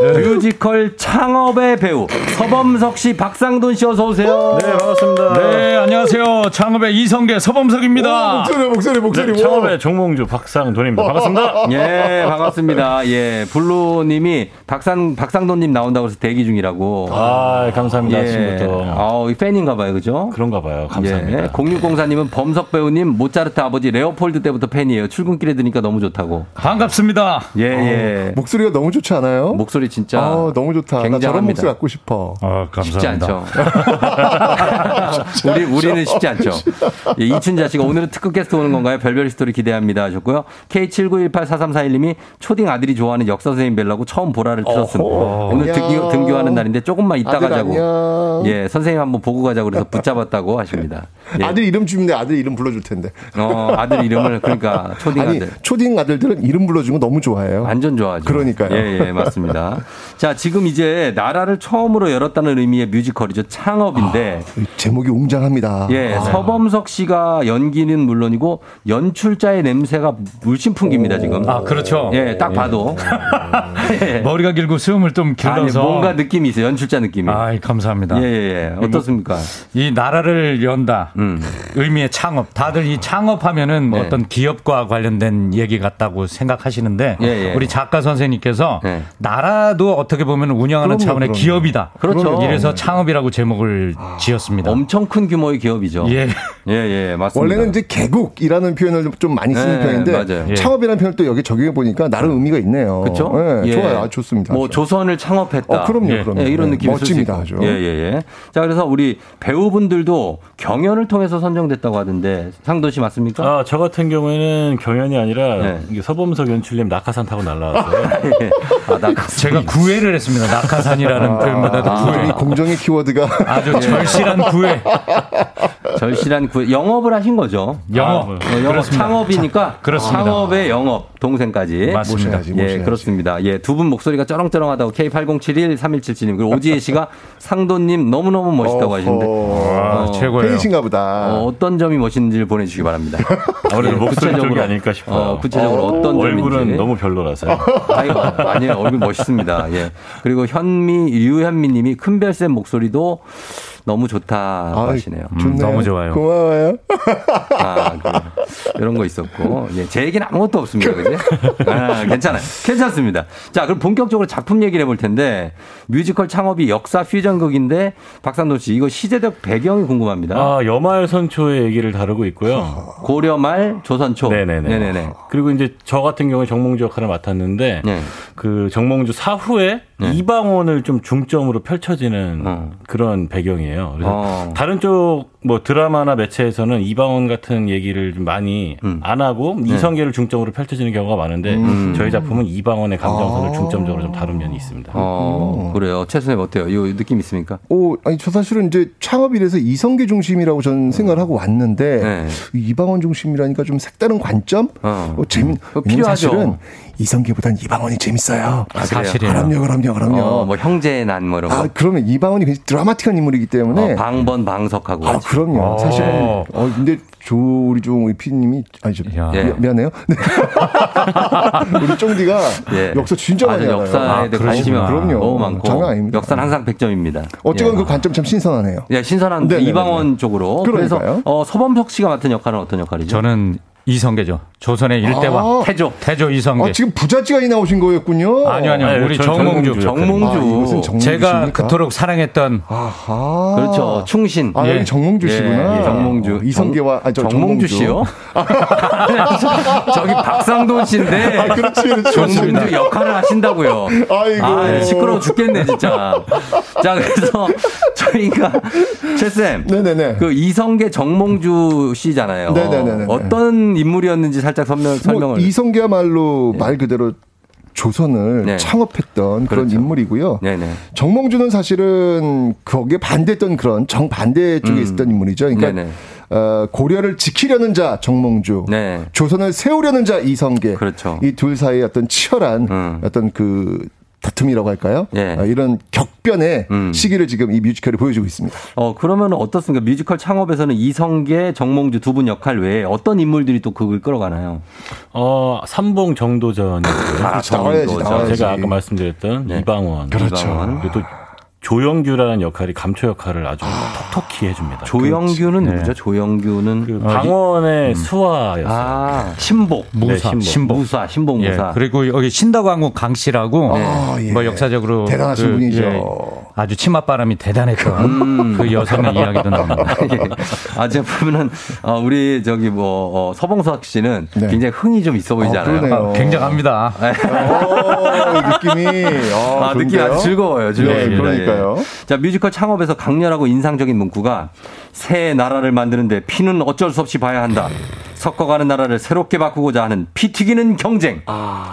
뮤지컬 창업의 배우 서범석 씨, 박상돈 씨 어서 오세요. 네, 반갑습니다. 네, 안녕하세요. 창업의 이성계 서범석입니다. 오, 목소리, 목소리, 목소리. 네, 창업의 정몽주 박상돈입니다. 반갑습니다. 예, 반갑습니다. 예, 블루님이 박상 박상돈님 나온다고 해서 대기 중이라고. 아, 감사합니다. 예. 아침부터. 아, 팬인가 봐요, 그죠? 그런가 봐요. 감사합니다. 예. 0604님은 범석 배우님 모차르트 아버지 레오폴드 때부터 팬이에요. 출근길에 들으니까 너무 좋다고. 반갑습니다. 예, 예. 어, 목소리가 너무 좋지 않아요? 목소리 진짜 아, 너무 좋다. 나 저런 굉장합니다. 목소리 갖고 싶어. 아, 쉽지 감사합니다. 않죠. 우리 우리는 쉽지 않죠. 예, 이춘자 씨가 오늘은 특급 게스트 오는 건가요? 별별 히스토리 기대합니다 하셨고요. K79184341님이 초딩 아들이 좋아하는 역사 선생님 뵈려고 처음 보라를 틀었습니다. 어허. 오늘 등교. 등교하는 날인데 조금만 이따 가자고. 안녕. 예, 선생님 한번 보고 가자고 그래서 붙잡았다고 하십니다. 예. 아들 이름 주면 아들 이름 불러줄 텐데. 어, 아들 이름을 그러니까 초딩 아니, 아들. 초딩 아들들은 이름 불러주는 거 너무 좋아해요. 완전 좋아하죠. 그러니까요. 예, 예, 맞습니다. 자, 지금 이제 나라를 처음으로 열었다는 의미의 뮤지컬이죠. 창업인데. 제목이 웅장합니다. 예, 아. 서범석 씨가 연기는 물론이고 연출자의 냄새가 물씬 풍깁니다, 지금. 아, 그렇죠. 예, 딱 봐도. 예. 머리가 길고 수음을 좀 아니, 길러서. 뭔가 느낌이 있어요. 연출자 느낌이. 아이, 감사합니다. 예, 예, 예. 어떻습니까? 이 나라를 연다. 음. 의미의 창업. 다들 이 창업하면은 뭐 네. 어떤 기업과 관련된 얘기 같다고 생각하시는데 예, 예. 우리 작가 선생님께서 네. 나라도 어떻게 보면 운영하는 그럼요, 차원의 그럼요. 기업이다. 그렇죠. 이래서 창업이라고 제목을 지었습니다. 엄청 큰 규모의 기업이죠. 예. 예, 예, 맞습니다. 원래는 이제 개국이라는 표현을 좀 많이 쓰는 네, 편인데. 예. 창업이라는 표현을 또 여기 적용해 보니까 나름 의미가 있네요. 그렇죠? 예, 좋아요. 좋습니다. 뭐. 조선을 창업했다. 어, 그럼요, 예. 그럼요. 예, 이런 네, 느낌이 멋집니다. 예, 예, 예. 자, 그래서 우리 배우분들도 경연을 통해서 선정됐다고 하던데 씨 맞습니까? 어. 아, 저 같은 경우에는 경연이 아니라 네. 이게 서범석 연출님 낙하산 타고 날라왔어요. 예. 아, 나 제가 구애를 했습니다. 낙하산이라는 표현보다도 아, 구애. 이 공정의 키워드가 아주 절실한 구애. 절실한 구 영업을 하신 거죠. 영업. 어, 영업 그렇습니다. 창업이니까 그렇습니다. 창업의 영업 동생까지 맞습니다. 모셔야지, 예, 모셔야지. 그렇습니다. 예, 두 분 목소리가 쩌렁쩌렁하다고 K80713177님 그리고 오지혜 씨가 상도님 너무너무 멋있다고 하시는데. 어, 최고예요. 팬이신가 보다. 어, 떤 점이 멋있는지를 보내주시기 바랍니다. 아무래도 예, 목소리 쪽이 아닐까 싶어요. 어, 구체적으로 어, 떤 얼굴은. 너무 별로라서요. 아이고, 아니에요. 얼굴 멋있습니다. 예. 그리고 현미, 유현미 님이 큰별쌤 목소리도 너무 좋다고 아이, 하시네요. 좋네요. 너무 좋아요. 고마워요. 아, 그래요. 이런 거 있었고. 예, 제 얘기는 아무것도 없습니다. 그지? 아, 괜찮아요. 괜찮습니다. 자, 그럼 본격적으로 작품 얘기를 해볼 텐데, 뮤지컬 창업이 역사 퓨전극인데, 박상돈 씨, 이거 시대적 배경이 궁금합니다. 아, 여말 선초의 얘기를 다루고 있고요. 고려 말 조선 초. 네네네. 네네네. 그리고 이제 저 같은 경우에 정몽주 역할을 맡았는데 네. 그 정몽주 사후에 네. 이방원을 좀 중점으로 펼쳐지는 어. 그런 배경이에요. 이방원이에요. 그래서 어. 다른 쪽 뭐 드라마나 매체에서는 이방원 같은 얘기를 좀 많이 안 하고 네. 이성계를 중점으로 펼쳐지는 경우가 많은데 음. 저희 작품은 이방원의 감정선을 아. 중점적으로 좀 다룬 면이 있습니다. 어, 그래요. 최 선생님 어때요? 이 느낌 있습니까? 오, 아니 저 사실은 이제 창업이라서 이성계 중심이라고 저는 생각을 하고 왔는데 네. 이방원 중심이라니까 좀 색다른 관점, 어. 어, 재밌. 그거 왜냐면 필요하죠. 사실은 이성계보단 이방원이 재밌어요. 아, 사실이에요. 그럼요, 그럼요, 그럼요. 어, 뭐 형제 난뭐 이런 거. 아, 그러면 이방원이 굉장히 드라마틱한 인물이기 때문에. 어, 방번 방석하고. 아, 같이. 그럼요. 어. 사실은 어 근데 조 우리 종 우리 피디님이 아니 저 예. 미, 미안해요. 네. 우리 쫑디가 예. 역사 진짜 많이 알아요. 역사에 대해 관심이 그럼요. 너무 많고. 장난 아닙니다. 역사는 항상 100점입니다. 어쨌건 예. 그 관점 참 신선하네요. 예, 신선한 네네네네. 이방원 쪽으로. 그래서 그러니까요. 어, 서범석 씨가 맡은 역할은 어떤 역할이죠? 저는 이성계죠. 조선의 일대와 아. 태조, 태조 이성계. 아, 지금 부잣지간이 나오신 거였군요. 아니요, 아니요. 아니, 우리 저- 정몽주. 정몽주. 아, 정몽주 제가? 그토록 사랑했던 아하. 그렇죠. 충신. 아, 예. 정몽주 씨구나. 예, 예, 정몽주. 어, 이성계와 아, 저 정몽주 씨요? 저기 박상돈 씨인데 아, 그렇지, 그렇지. 정몽주 역할을 하신다고요. 아이고. 아, 시끄러워 죽겠네 진짜. 자 그래서 저희가 최 쌤 네네네. 그 이성계 정몽주 씨잖아요. 네네네네. 어떤 인물이었는지 살짝 설명, 설명을. 뭐 이성계야말로 말 그대로 조선을 네. 창업했던 그런 그렇죠. 인물이고요. 네네. 정몽주는 사실은 거기에 반대했던 그런 정반대 쪽에 음. 있었던 인물이죠. 그러니까 네네. 어, 고려를 지키려는 자 정몽주, 네. 조선을 세우려는 자 이성계. 그렇죠. 이둘 사이의 어떤 치열한 음. 어떤 그 다툼이라고 할까요? 예. 어, 이런 격변의 음. 시기를 지금 이 뮤지컬이 보여주고 있습니다. 어 그러면 어떻습니까? 뮤지컬 창업에서는 이성계, 정몽주 두 분 역할 외에 어떤 인물들이 또 그걸 끌어가나요? 어, 삼봉 정도전이고요. 아, 나와야지, 정도전. 나와야지. 제가 아까 말씀드렸던 네. 이방원. 그렇죠. 이방원. 또 조영규라는 역할이 감초 역할을 아주 톡톡히 해줍니다. 조영규는 네. 누구죠? 조영규는 그 방원의 수화였어요. 아 신복 네, 무사, 신복. 신복. 무사 신복 예, 무사. 그리고 여기 신다광국 강 씨라고 아, 예. 뭐 역사적으로 대단하신 분이죠. 아주 치맛바람이 대단했던 음. 그 여성의 이야기도 나옵니다. 아, 제가 보면은, 어, 우리, 저기, 뭐, 어, 서봉석 씨는 네. 굉장히 흥이 좀 있어 보이잖아요. 아, 그러네요. 굉장합니다. 오, 느낌이 아, 아, 느낌 좋은데요? 아주 즐거워요. 즐거워요. 네, 그러니까요. 자, 뮤지컬 창업에서 강렬하고 인상적인 문구가 새 나라를 만드는데 피는 어쩔 수 없이 봐야 한다. 썩어가는 나라를 새롭게 바꾸고자 하는 피 튀기는 경쟁.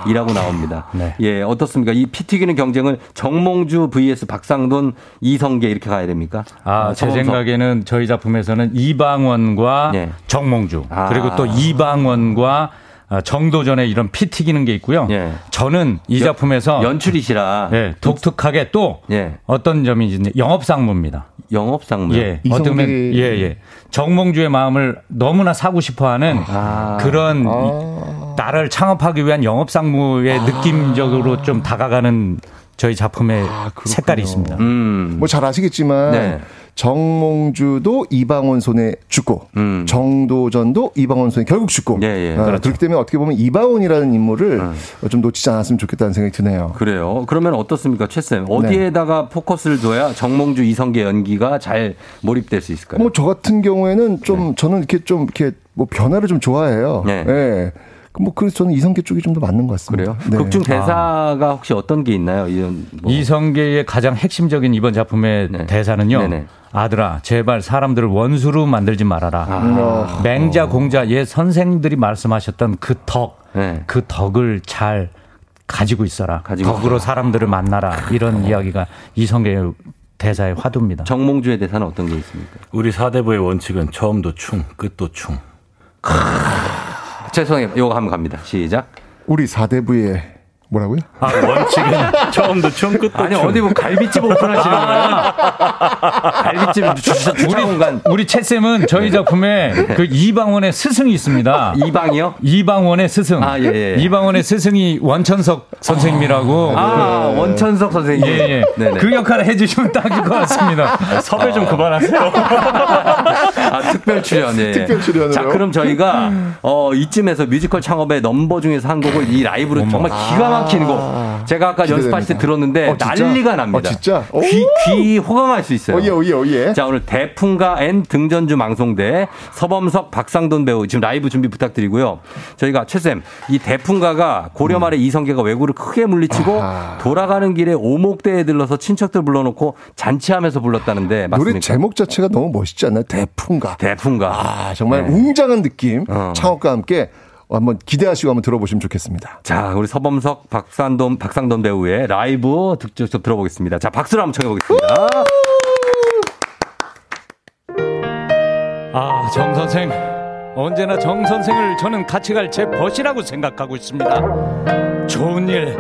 이라고 나옵니다. 네. 예, 어떻습니까? 이 피 튀기는 경쟁을 정몽주 vs 박상돈, 이성계 이렇게 가야 됩니까? 아, 어, 제 서범석. 생각에는 저희 작품에서는 이방원과 네. 정몽주 아. 그리고 또 이방원과 아, 정도전에 이런 피 튀기는 게 있고요. 예. 저는 이 작품에서 연출이시라. 예, 독특하게 또 예. 어떤 점이 있는지 영업상무입니다. 영업상무. 예, 어떻게 보면 예, 예. 정몽주의 마음을 너무나 사고 싶어하는 아. 그런 나를 창업하기 위한 영업상무의 느낌적으로 좀 다가가는 저희 작품의 색깔이 있습니다. 음. 뭐잘 아시겠지만 네. 정몽주도 이방원 손에 죽고 음. 정도전도 이방원 손에 결국 죽고 예, 예. 어, 그렇죠. 그렇기 때문에 어떻게 보면 이방원이라는 인물을 어, 좀 놓치지 않았으면 좋겠다는 생각이 드네요. 그래요. 그러면 어떻습니까, 최쌤? 네. 어디에다가 포커스를 둬야 정몽주 이성계 연기가 잘 몰입될 수 있을까요? 뭐 저 같은 경우에는 좀 저는 이렇게 좀 이렇게 뭐 변화를 좀 좋아해요. 네. 예. 뭐 그래서 저는 이성계 쪽이 좀 더 맞는 것 같습니다. 그래요? 네. 극중 대사가 혹시 어떤 게 있나요? 이런 뭐. 이성계의 가장 핵심적인 이번 작품의 네. 대사는요. 네네. 아들아, 제발 사람들을 원수로 만들지 말아라. 아. 맹자, 공자, 예 선생들이 말씀하셨던 그 덕, 네. 그 덕을 잘 가지고 있어라. 가지고 덕으로 사람들을 만나라. 이런 이야기가 이성계의 대사의 화두입니다. 정몽주의 대사는 어떤 게 있습니까? 우리 사대부의 원칙은 처음도 충, 끝도 충. 죄송해요. 이거 한번 갑니다. 시작. 우리 사대부의 뭐라고요? 아, 원칙은 처음도 충, 끝도 아니, 충. 어디 뭐 갈비집 오픈하시는 거예요? 갈비집 주차, 주차 공간. 우리 채쌤은 저희 작품에 그 이방원의 스승이 있습니다. 이방이요? 이방원의 스승. 아, 예, 예. 이방원의 스승이 원천석 선생님이라고. 아, 그- 원천석 선생님. 예, 예. 네네. 그 역할을 해주시면 딱일 것 같습니다. 섭외 좀 그만하세요. 아, 특별 출연, 예. 특별 출연으로. 자, 그럼 저희가, 어, 이쯤에서 뮤지컬 창업의 넘버 중에서 한 곡을 이 라이브로 정말 기가 막힌 곡. 제가 아까. 연습하실 때 들었는데 어? 난리가 납니다. 어, 진짜? 오. 귀, 귀 호강할 수 있어요. 오예, 오예, 오예. 자, 오늘 대풍가 N 등전주 망경대 서범석 박상돈 배우 지금 라이브 준비 부탁드리고요. 저희가 최쌤, 이 대풍가가 고려 말에 이성계가 왜구를 크게 물리치고 돌아가는 길에 오목대에 들러서 친척들 불러놓고 잔치하면서 불렀다는데 맞습니까? 노래 제목 자체가 너무 멋있지 않나요? 대풍 가. 대풍가. 아, 정말 네. 웅장한 느낌. 어. 창업과 함께 한번 기대하시고 한번 들어보시면 좋겠습니다. 자, 우리 서범석 박상돈 박상돈 배우의 라이브 직접 들어보겠습니다. 자, 박수를 한번 청해 보겠습니다. 아, 정 선생. 언제나 정 선생을 저는 같이 갈 제 벗이라고 생각하고 있습니다. 좋은 일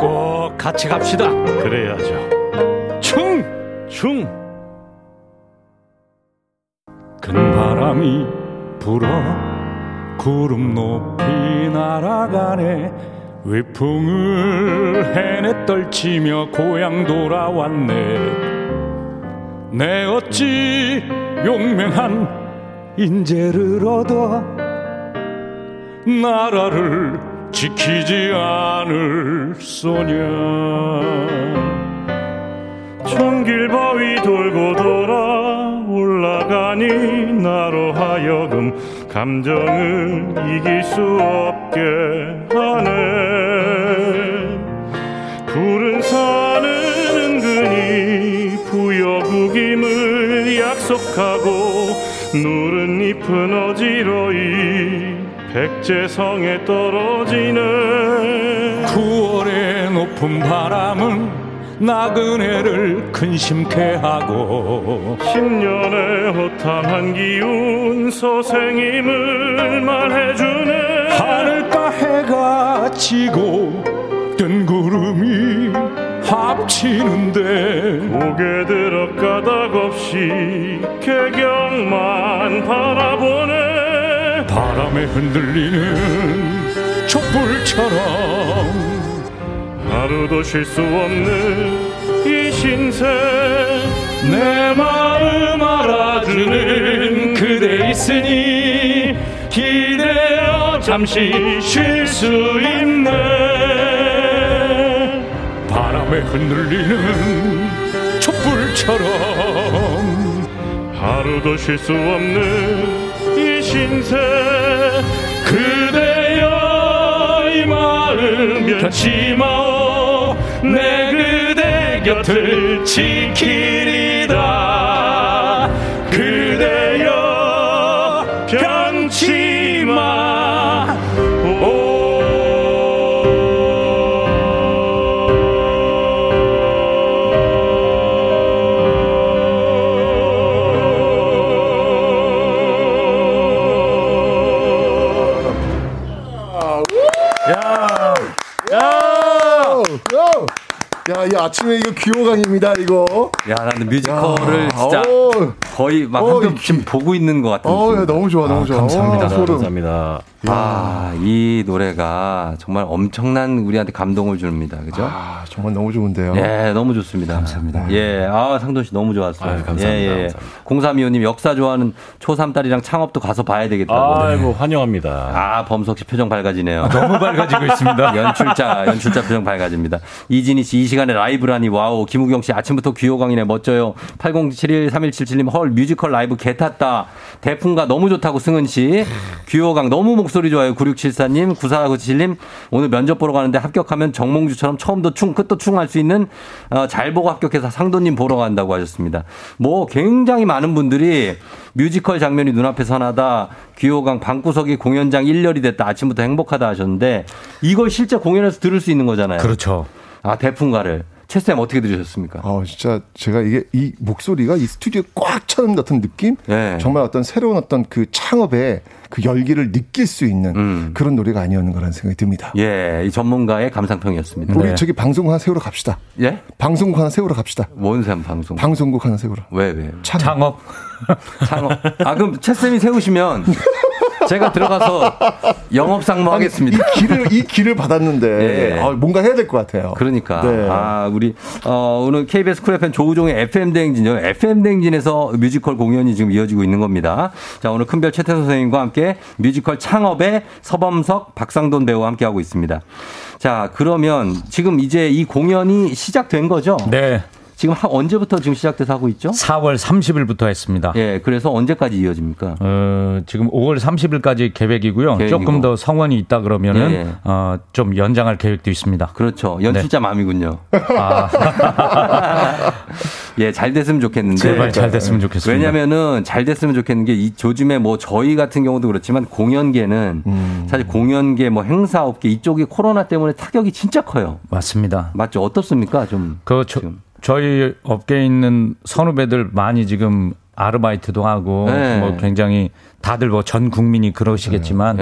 꼭 같이 갑시다. 그래야죠. 충! 충! 큰 바람이 불어 구름 높이 날아가네. 위풍을 해내 떨치며 고향 돌아왔네. 내 어찌 용맹한 인재를 얻어 나라를 지키지 않을 소냐? 청길바위 돌고 돌아 올라가니 나로 하여금 감정을 이길 수 없게 하네. 푸른 산은 은근히 부여구김을 약속하고 누른 잎은 어지러이 백제성에 떨어지네. 9월의 높은 바람은 나그네를 근심케 하고 10년의 허탕한 기운 서생임을 말해주네. 하늘가 해가 지고 뜬 구름이 합치는데 고개 들어 까닭 없이 개경만 바라보네. 바람에 흔들리는 촛불처럼 하루도 쉴 수 없는 이 신세 내 마음 알아주는 그대 있으니 기대어 잠시 쉴 수 있네. 바람에 흔들리는 촛불처럼 하루도 쉴 수 없는 이 신세 그대여 이 마음 변치 마오 내 그대 곁을 지키리다. 그대여 변치 마 아침에 이거 귀호강입니다, 이거. 야, 나는 뮤지컬을 야, 진짜 어. 거의 막 어, 한편 지금 보고 있는 것 같은. 어, 야, 느낌입니다. 너무 좋아, 너무 좋아. 감사합니다. 어, 소름. 감사합니다. 아, 이 노래가 정말 엄청난 우리한테 감동을 줍니다. 그죠? 아, 정말 너무 좋은데요. 예, 너무 좋습니다. 감사합니다. 예, 아, 상돈 씨 너무 좋았어요. 아유, 감사합니다. 예, 예. 0325님 역사 좋아하는 초3 딸이랑 창업도 가서 봐야 되겠다고. 아이고, 환영합니다. 아, 범석 씨 표정 밝아지네요. 너무 밝아지고 있습니다. 연출자, 연출자 표정 밝아집니다. 이진희 씨, 이 시간에 라이브라니, 와우. 김우경 씨, 아침부터 귀호강이네, 멋져요. 8071-3177님, 헐, 뮤지컬 라이브 계 탔다. 대풍가 너무 좋다고 승은 씨. 귀호강 너무 목소리 좋아요. 9674님, 9497님, 오늘 면접 보러 가는데 합격하면 정몽주처럼 처음도 충, 끝도 충 할 수 있는, 어, 잘 보고 합격해서 상돈님 보러 간다고 하셨습니다. 뭐, 굉장히 많은 분들이 뮤지컬 장면이 눈앞에 선하다. 귀호강 방구석이 공연장 1열이 됐다. 아침부터 행복하다 하셨는데 이걸 실제 공연에서 들을 수 있는 거잖아요. 그렇죠. 아, 대풍가를. 최쌤 어떻게 들으셨습니까? 어, 진짜 제가 이게 이 목소리가 이 스튜디오에 꽉 차는 같은 느낌? 네. 정말 어떤 새로운 어떤 그 창업의 그 열기를 느낄 수 있는 그런 노래가 아니었는가라는 생각이 듭니다. 예, 이 전문가의 감상평이었습니다. 우리 네. 저기 방송국 하나 세우러 갑시다. 예? 방송국 하나 세우러 갑시다. 뭔셈 방송? 방송국 하나 세우러. 왜, 왜? 창업. 창업. 아, 그럼 최쌤이 세우시면 제가 들어가서 영업 상무 하겠습니다. 이 길을 이 길을 받았는데 예. 아, 뭔가 해야 될 것 같아요. 그러니까 네. 아 우리 어, 오늘 KBS 쿨 FM 조우종의 FM 대행진요. FM 대행진에서 뮤지컬 공연이 지금 이어지고 있는 겁니다. 자 오늘 큰별 최태성 선생님과 함께 뮤지컬 창업의 서범석, 박상돈 배우와 함께 하고 있습니다. 자 그러면 지금 이제 이 공연이 시작된 거죠? 네. 지금 하- 언제부터 지금 시작돼서 하고 있죠? 4월 30일부터 했습니다. 예, 그래서 언제까지 이어집니까? 어, 지금 5월 30일까지 계획이고요. 계획이고. 조금 더 성원이 있다 그러면은 예. 어, 좀 연장할 계획도 있습니다. 그렇죠. 연출자 맘이군요. 아. 예, 잘 됐으면 좋겠는데. 제발 잘 됐으면 좋겠습니다. 왜냐면은 잘 됐으면 좋겠는 게 이 요즘에 뭐 저희 같은 경우도 그렇지만 공연계는 음. 사실 공연계 뭐 행사업계 이쪽이 코로나 때문에 타격이 진짜 커요. 맞습니다. 맞죠? 어떻습니까? 좀. 그 저, 저희 업계에 있는 선후배들 많이 지금 아르바이트도 하고 네. 뭐 굉장히 다들 뭐 전 국민이 그러시겠지만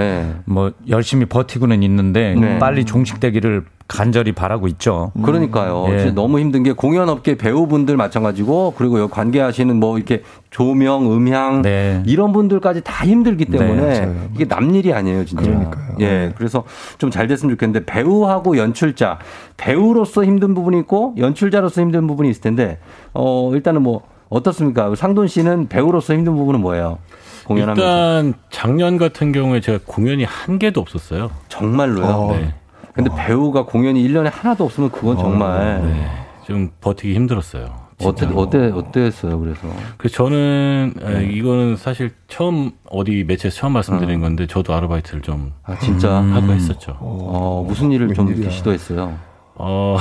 뭐 열심히 버티고는 있는데 네. 빨리 종식되기를 간절히 바라고 있죠. 그러니까요. 예. 진짜 너무 힘든 게 공연업계 배우분들 마찬가지고 그리고 관계하시는 뭐 이렇게 조명, 음향 이런 분들까지 다 힘들기 때문에 네. 이게 남일이 아니에요, 진짜. 그러니까요. 예. 그래서 좀 잘 됐으면 좋겠는데 배우하고 연출자, 배우로서 힘든 부분이 있고 연출자로서 힘든 부분이 있을 텐데 어, 일단은 뭐 어떻습니까? 상돈 씨는 배우로서 힘든 부분은 뭐예요? 공연하면서. 일단 작년 같은 경우에 제가 공연이 한 개도 없었어요. 정말로요? 네. 근데 배우가 공연이 1년에 하나도 없으면 그건 정말 네. 좀 버티기 힘들었어요. 어때 어때 어땠어요? 그래서 그 저는 에, 네. 이거는 사실 처음 어디 매체에서 처음 말씀드린 건데 저도 아르바이트를 좀 아, 진짜? 하고 했었죠. 어, 무슨 일을 좀 시도했어요? 어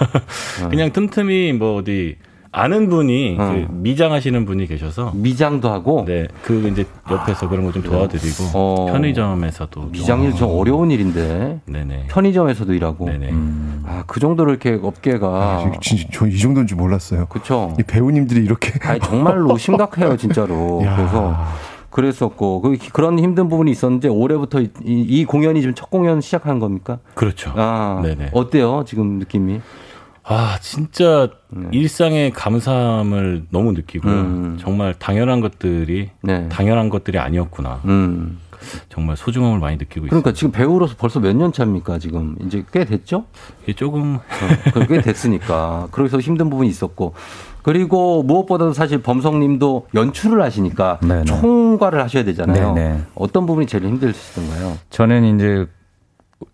그냥 틈틈이 뭐 어디 아는 분이 그 미장하시는 분이 계셔서 미장도 하고 네, 그 이제 옆에서 그런 거 좀 도와드리고 어. 편의점에서도 좀 미장일 좀 어려운 일인데. 네네. 편의점에서도 일하고. 네네. 아, 그 정도로 이렇게 업계가. 진짜 저이 정도인 줄 몰랐어요. 그쵸. 이 배우님들이 이렇게 아니, 정말로 심각해요, 진짜로. 야. 그래서. 그랬었고, 그, 그런 힘든 부분이 있었는데, 올해부터 이, 이 공연이 지금 첫 공연 시작한 겁니까? 그렇죠. 아, 네네. 어때요, 지금 느낌이? 아, 진짜 네. 일상의 감사함을 너무 느끼고요. 음. 정말 당연한 것들이 네. 당연한 것들이 아니었구나. 음. 정말 소중함을 많이 느끼고 그러니까 지금 배우로서 벌써 몇 년 차입니까, 지금? 이제 꽤 됐죠? 있어요. 조금 어, 그꽤 됐으니까. 그래서 힘든 부분이 있었고. 그리고 무엇보다도 사실 범성님도 연출을 하시니까 네네. 총괄을 하셔야 되잖아요. 네네. 어떤 부분이 제일 힘드시던가요? 저는 이제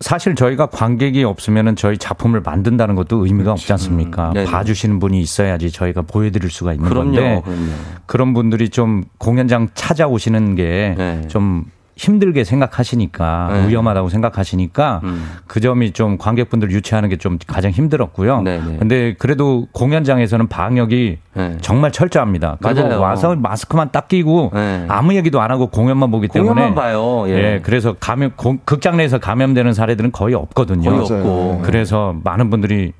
사실 저희가 관객이 없으면은 저희 작품을 만든다는 것도 의미가 없지 않습니까? 음. 봐주시는 분이 있어야지 저희가 보여드릴 수가 있는 그럼요, 건데 그럼요. 그런 분들이 좀 공연장 찾아오시는 게좀 힘들게 생각하시니까 네. 위험하다고 생각하시니까 음. 그 점이 좀 관객분들 유치하는 게 좀 가장 힘들었고요. 네네. 근데 그래도 공연장에서는 방역이 네. 정말 철저합니다. 그리고 맞아요. 와서 마스크만 딱 끼고 네. 아무 얘기도 안 하고 공연만 보기 때문에 공연만 봐요. 예. 예, 그래서 감염 공- 극장 내에서 감염되는 사례들은 거의 없거든요. 거의 없고. 그래서 많은 분들이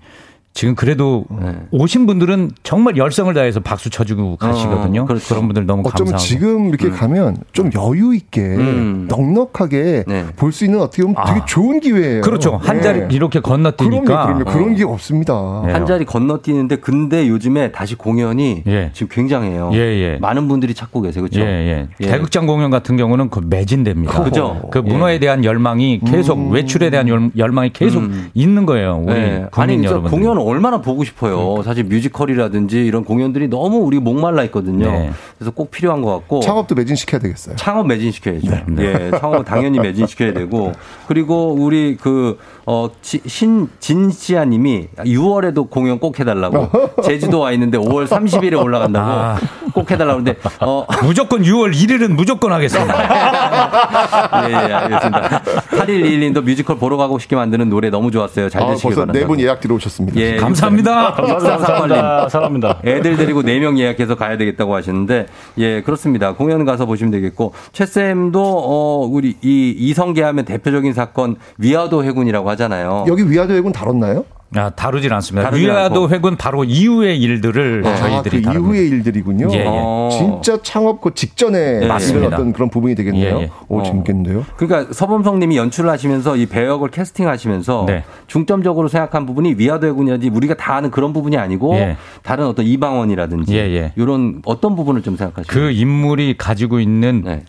지금 그래도 네. 오신 분들은 정말 열성을 다해서 박수 쳐주고 가시거든요. 어, 그렇죠. 그런 분들 너무 어쩌면 감사하고. 지금 이렇게 가면 좀 여유 있게 음. 넉넉하게 네. 볼수 있는 어떻게 보면 되게 좋은 기회예요. 그렇죠. 한 네. 자리 이렇게 건너뛰니까. 그럼요, 그럼요. 그런 게 없습니다. 한 자리 건너뛰는데 근데 요즘에 다시 공연이 예. 지금 굉장해요. 예, 예. 많은 분들이 찾고 계세요. 그렇죠? 예, 예. 예. 대극장 공연 같은 경우는 그 매진됩니다. 그죠? 그 문화에 대한 열망이 계속 외출에 대한 열- 열망이 계속 음. 있는 거예요. 우리 네. 국민 여러분. 공연을 얼마나 보고 싶어요. 사실 뮤지컬이라든지 이런 공연들이 너무 우리 목말라 있거든요. 네. 그래서 꼭 필요한 것 같고. 창업도 매진시켜야 되겠어요. 창업 매진시켜야죠. 네. 예, 창업 당연히 매진시켜야 되고 그리고 우리 그 어, 지- 신 진시아님이 6월에도 공연 꼭 해달라고 제주도 와 있는데 5월 30일에 올라간다고 아. 꼭 해달라고 근데 어 무조건 6월 1일은 무조건 하겠습니다. 예, 예, 알겠습니다. 8121님도 뮤지컬 보러 가고 싶게 만드는 노래 너무 좋았어요. 잘 아, 되시길 벌써 바랍니다. 네분 예약 들어오셨습니다. 예, 감사합니다. 감사합니다. 사랑합니다. 애들 데리고 4명 예약해서 가야 되겠다고 하시는데, 예, 그렇습니다. 공연 가서 보시면 되겠고, 최쌤도, 어, 우리 이 이성계 하면 대표적인 사건, 위화도 해군이라고 하잖아요. 여기 위아더 해군 다뤘나요? 아, 다루질 않습니다. 다루질 않고. 회군 바로 이후의 일들을 아, 저희들이 그 다룹니다. 이후의 일들이군요. 예, 예. 어. 진짜 창업 그 직전에 예, 맞습니다. 어떤 그런 부분이 되겠네요. 예, 예. 오, 재밌겠는데요. 그러니까 서범성 님이 연출을 하시면서 이 배역을 캐스팅하시면서 네. 중점적으로 생각한 부분이 위화도 해군이라든지 우리가 다 아는 그런 부분이 아니고 예. 다른 어떤 이방원이라든지 예, 예. 이런 어떤 부분을 좀 생각하시나요? 그 인물이 가지고 있는 네.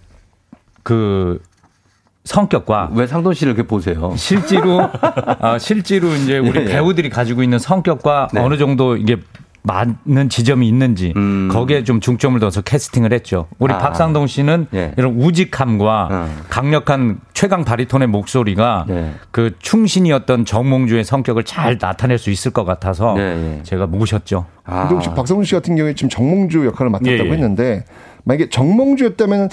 그 성격과 왜 상돈 씨를 이렇게 보세요? 실제로 어, 실제로 이제 우리 예, 예. 배우들이 가지고 있는 성격과 네. 어느 정도 이게 맞는 지점이 있는지 거기에 좀 중점을 둬서 캐스팅을 했죠. 우리 음. 아. 박상동 씨는 예. 이런 우직함과 어. 강력한 최강 바리톤의 목소리가 네. 그 충신이었던 정몽주의 성격을 잘 나타낼 수 있을 것 같아서 네, 제가 모셨죠. 근데 혹시 박성훈 씨 같은 경우에 지금 정몽주 역할을 맡았다고 예, 예. 했는데 만약에 정몽주였다면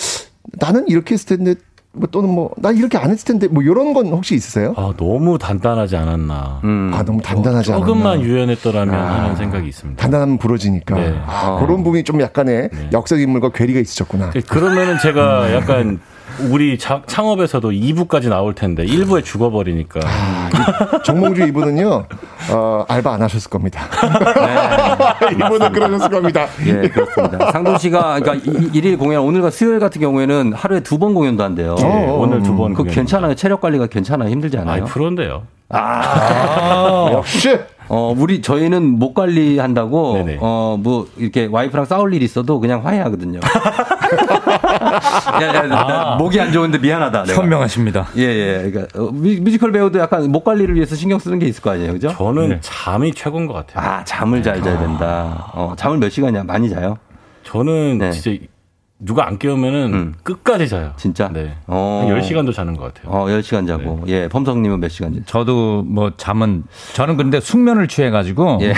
나는 이렇게 했을 텐데 뭐 또는 뭐 나 이렇게 안 했을 텐데 뭐 이런 건 혹시 있으세요? 아, 너무 단단하지 않았나. 아 너무 단단하지 않았나. 조금만 유연했더라면 아. 하는 생각이 있습니다. 단단하면 부러지니까. 네. 아, 어. 그런 부분이 좀 약간의 역사 인물과 괴리가 있으셨구나. 그러면은 제가 약간 우리 자- 창업에서도 2부까지 나올 텐데 1부에 죽어버리니까. 정몽주 이분은요 어, 알바 안 하셨을 겁니다. 네. 이분은 그러셨을 겁니다. 예, 그렇습니다. 상돈 씨가 그러니까 이- 일일 공연 오늘과 수요일 같은 경우에는 하루에 두 번 공연도 한대요. 예, 오늘 두 번 그. 괜찮아요. 체력 관리가 괜찮아요. 힘들지 않아요? 아이, 프로인데요. 아, 역시. 어, 우리 저희는 목 관리한다고 어, 뭐 이렇게 와이프랑 싸울 일 있어도 그냥 화해하거든요. 야, 야, 나 목이 안 좋은데 미안하다. 내가. 현명하십니다. 예, 예. 그러니까 어, 뮤- 뮤지컬 배우도 약간 목 관리를 위해서 신경 쓰는 게 있을 거 아니에요, 그죠? 저는 잠이 최고인 것 같아요. 아, 잠을 잘 자야 된다. 어, 잠을 몇 시간이야? 많이 자요? 저는 네. 진짜 누가 안 깨우면은 끝까지 자요. 음. 진짜? 네. 어. 한 10시간도 자는 것 같아요. 어, 10시간 자고. 예, 범성님은 몇 시간 자요? 저도 뭐 잠은 저는 근데 숙면을 취해가지고 예.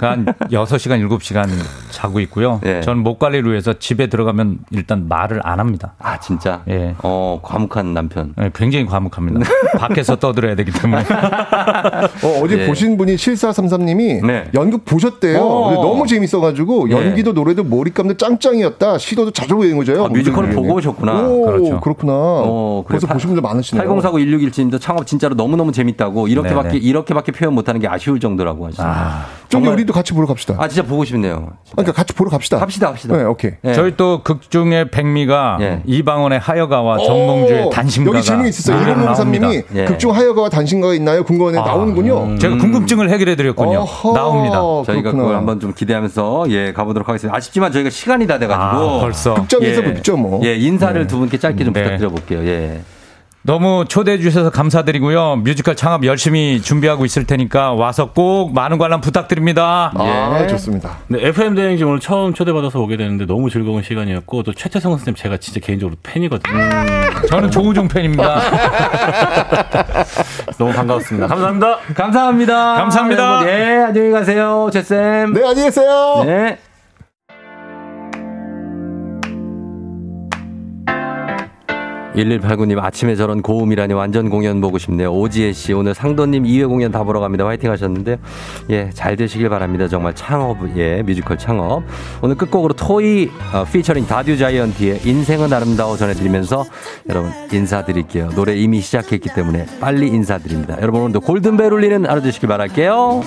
한 6시간 7시간 자고 있고요. 예. 저는 목 관리를 위해서 집에 들어가면 일단 말을 안 합니다. 아, 진짜? 예. 어, 과묵한 남편. 네, 굉장히 과묵합니다. 밖에서 떠들어야 되기 때문에. 어, 어제 예. 보신 분이 7433님이 네. 연극 보셨대요. 어. 너무 재밌어가지고 예. 연기도 노래도 몰입감도 짱짱이었다. 시도도 자주 보 이는 거죠. 아, 뮤지컬을 보고 오셨구나. 오, 그렇죠. 그렇구나. 어, 그래. 벌써 보신 분들 많으시네요. 8049-1617님도 창업 진짜로 너무너무 재밌다고 이렇게밖에, 네네. 이렇게밖에 표현 못하는 게 아쉬울 정도라고 하시습니다 좀 우리도 같이 보러 갑시다. 아, 진짜 보고 싶네요. 그러니까 같이 보러 갑시다. 갑시다, 갑시다. 네, 오케이. 예. 저희 또 극중의 백미가 예. 이방원의 하여가와 정몽주의 오, 단심가가 여기 질문 있었어요. 나옵니다. 1003님이 예. 극중 하여가와 단심가가 있나요? 궁금한데 나오는군요. 제가 궁금증을 해결해 드렸군요. 어허, 나옵니다. 저희가 그렇구나. 그걸 한번 좀 기대하면서 예 가보도록 하겠습니다. 아쉽지만 저희가 시간이 다 돼가지고 아, 벌써. 극장 에서 예, 뵙죠, 뭐. 예 인사를 두 분께 짧게 좀 네. 부탁드려 볼게요. 예. 너무 초대해 주셔서 감사드리고요. 뮤지컬 창업 열심히 준비하고 있을 테니까 와서 꼭 많은 관람 부탁드립니다. 아, 예. 좋습니다. 네, FM 대행진 오늘 처음 초대받아서 오게 되는데 너무 즐거운 시간이었고 또 최태성 선생님 제가 진짜 개인적으로 팬이거든요. 저는 조우종 팬입니다. 너무 반가웠습니다. 감사합니다. 감사합니다. 감사합니다. 여러분, 예 안녕히 가세요, 제쌤. 네, 안녕히 계세요. 네. (1189님) 아침에 저런 고음이라니 완전 공연 보고 싶네요. 오지혜 씨 오늘 상도님 2회 공연 다 보러 갑니다. 화이팅 하셨는데. 예 잘 되시길 바랍니다. 정말 창업 예 뮤지컬 창업. 오늘 끝곡으로 토이 어, 피처링 다듀 자이언티의 인생은 아름다워 전해드리면서 여러분 인사드릴게요. 노래 이미 시작했기 때문에 빨리 인사드립니다. 여러분 오늘도 골든벨 울리는 되시길 바랄게요.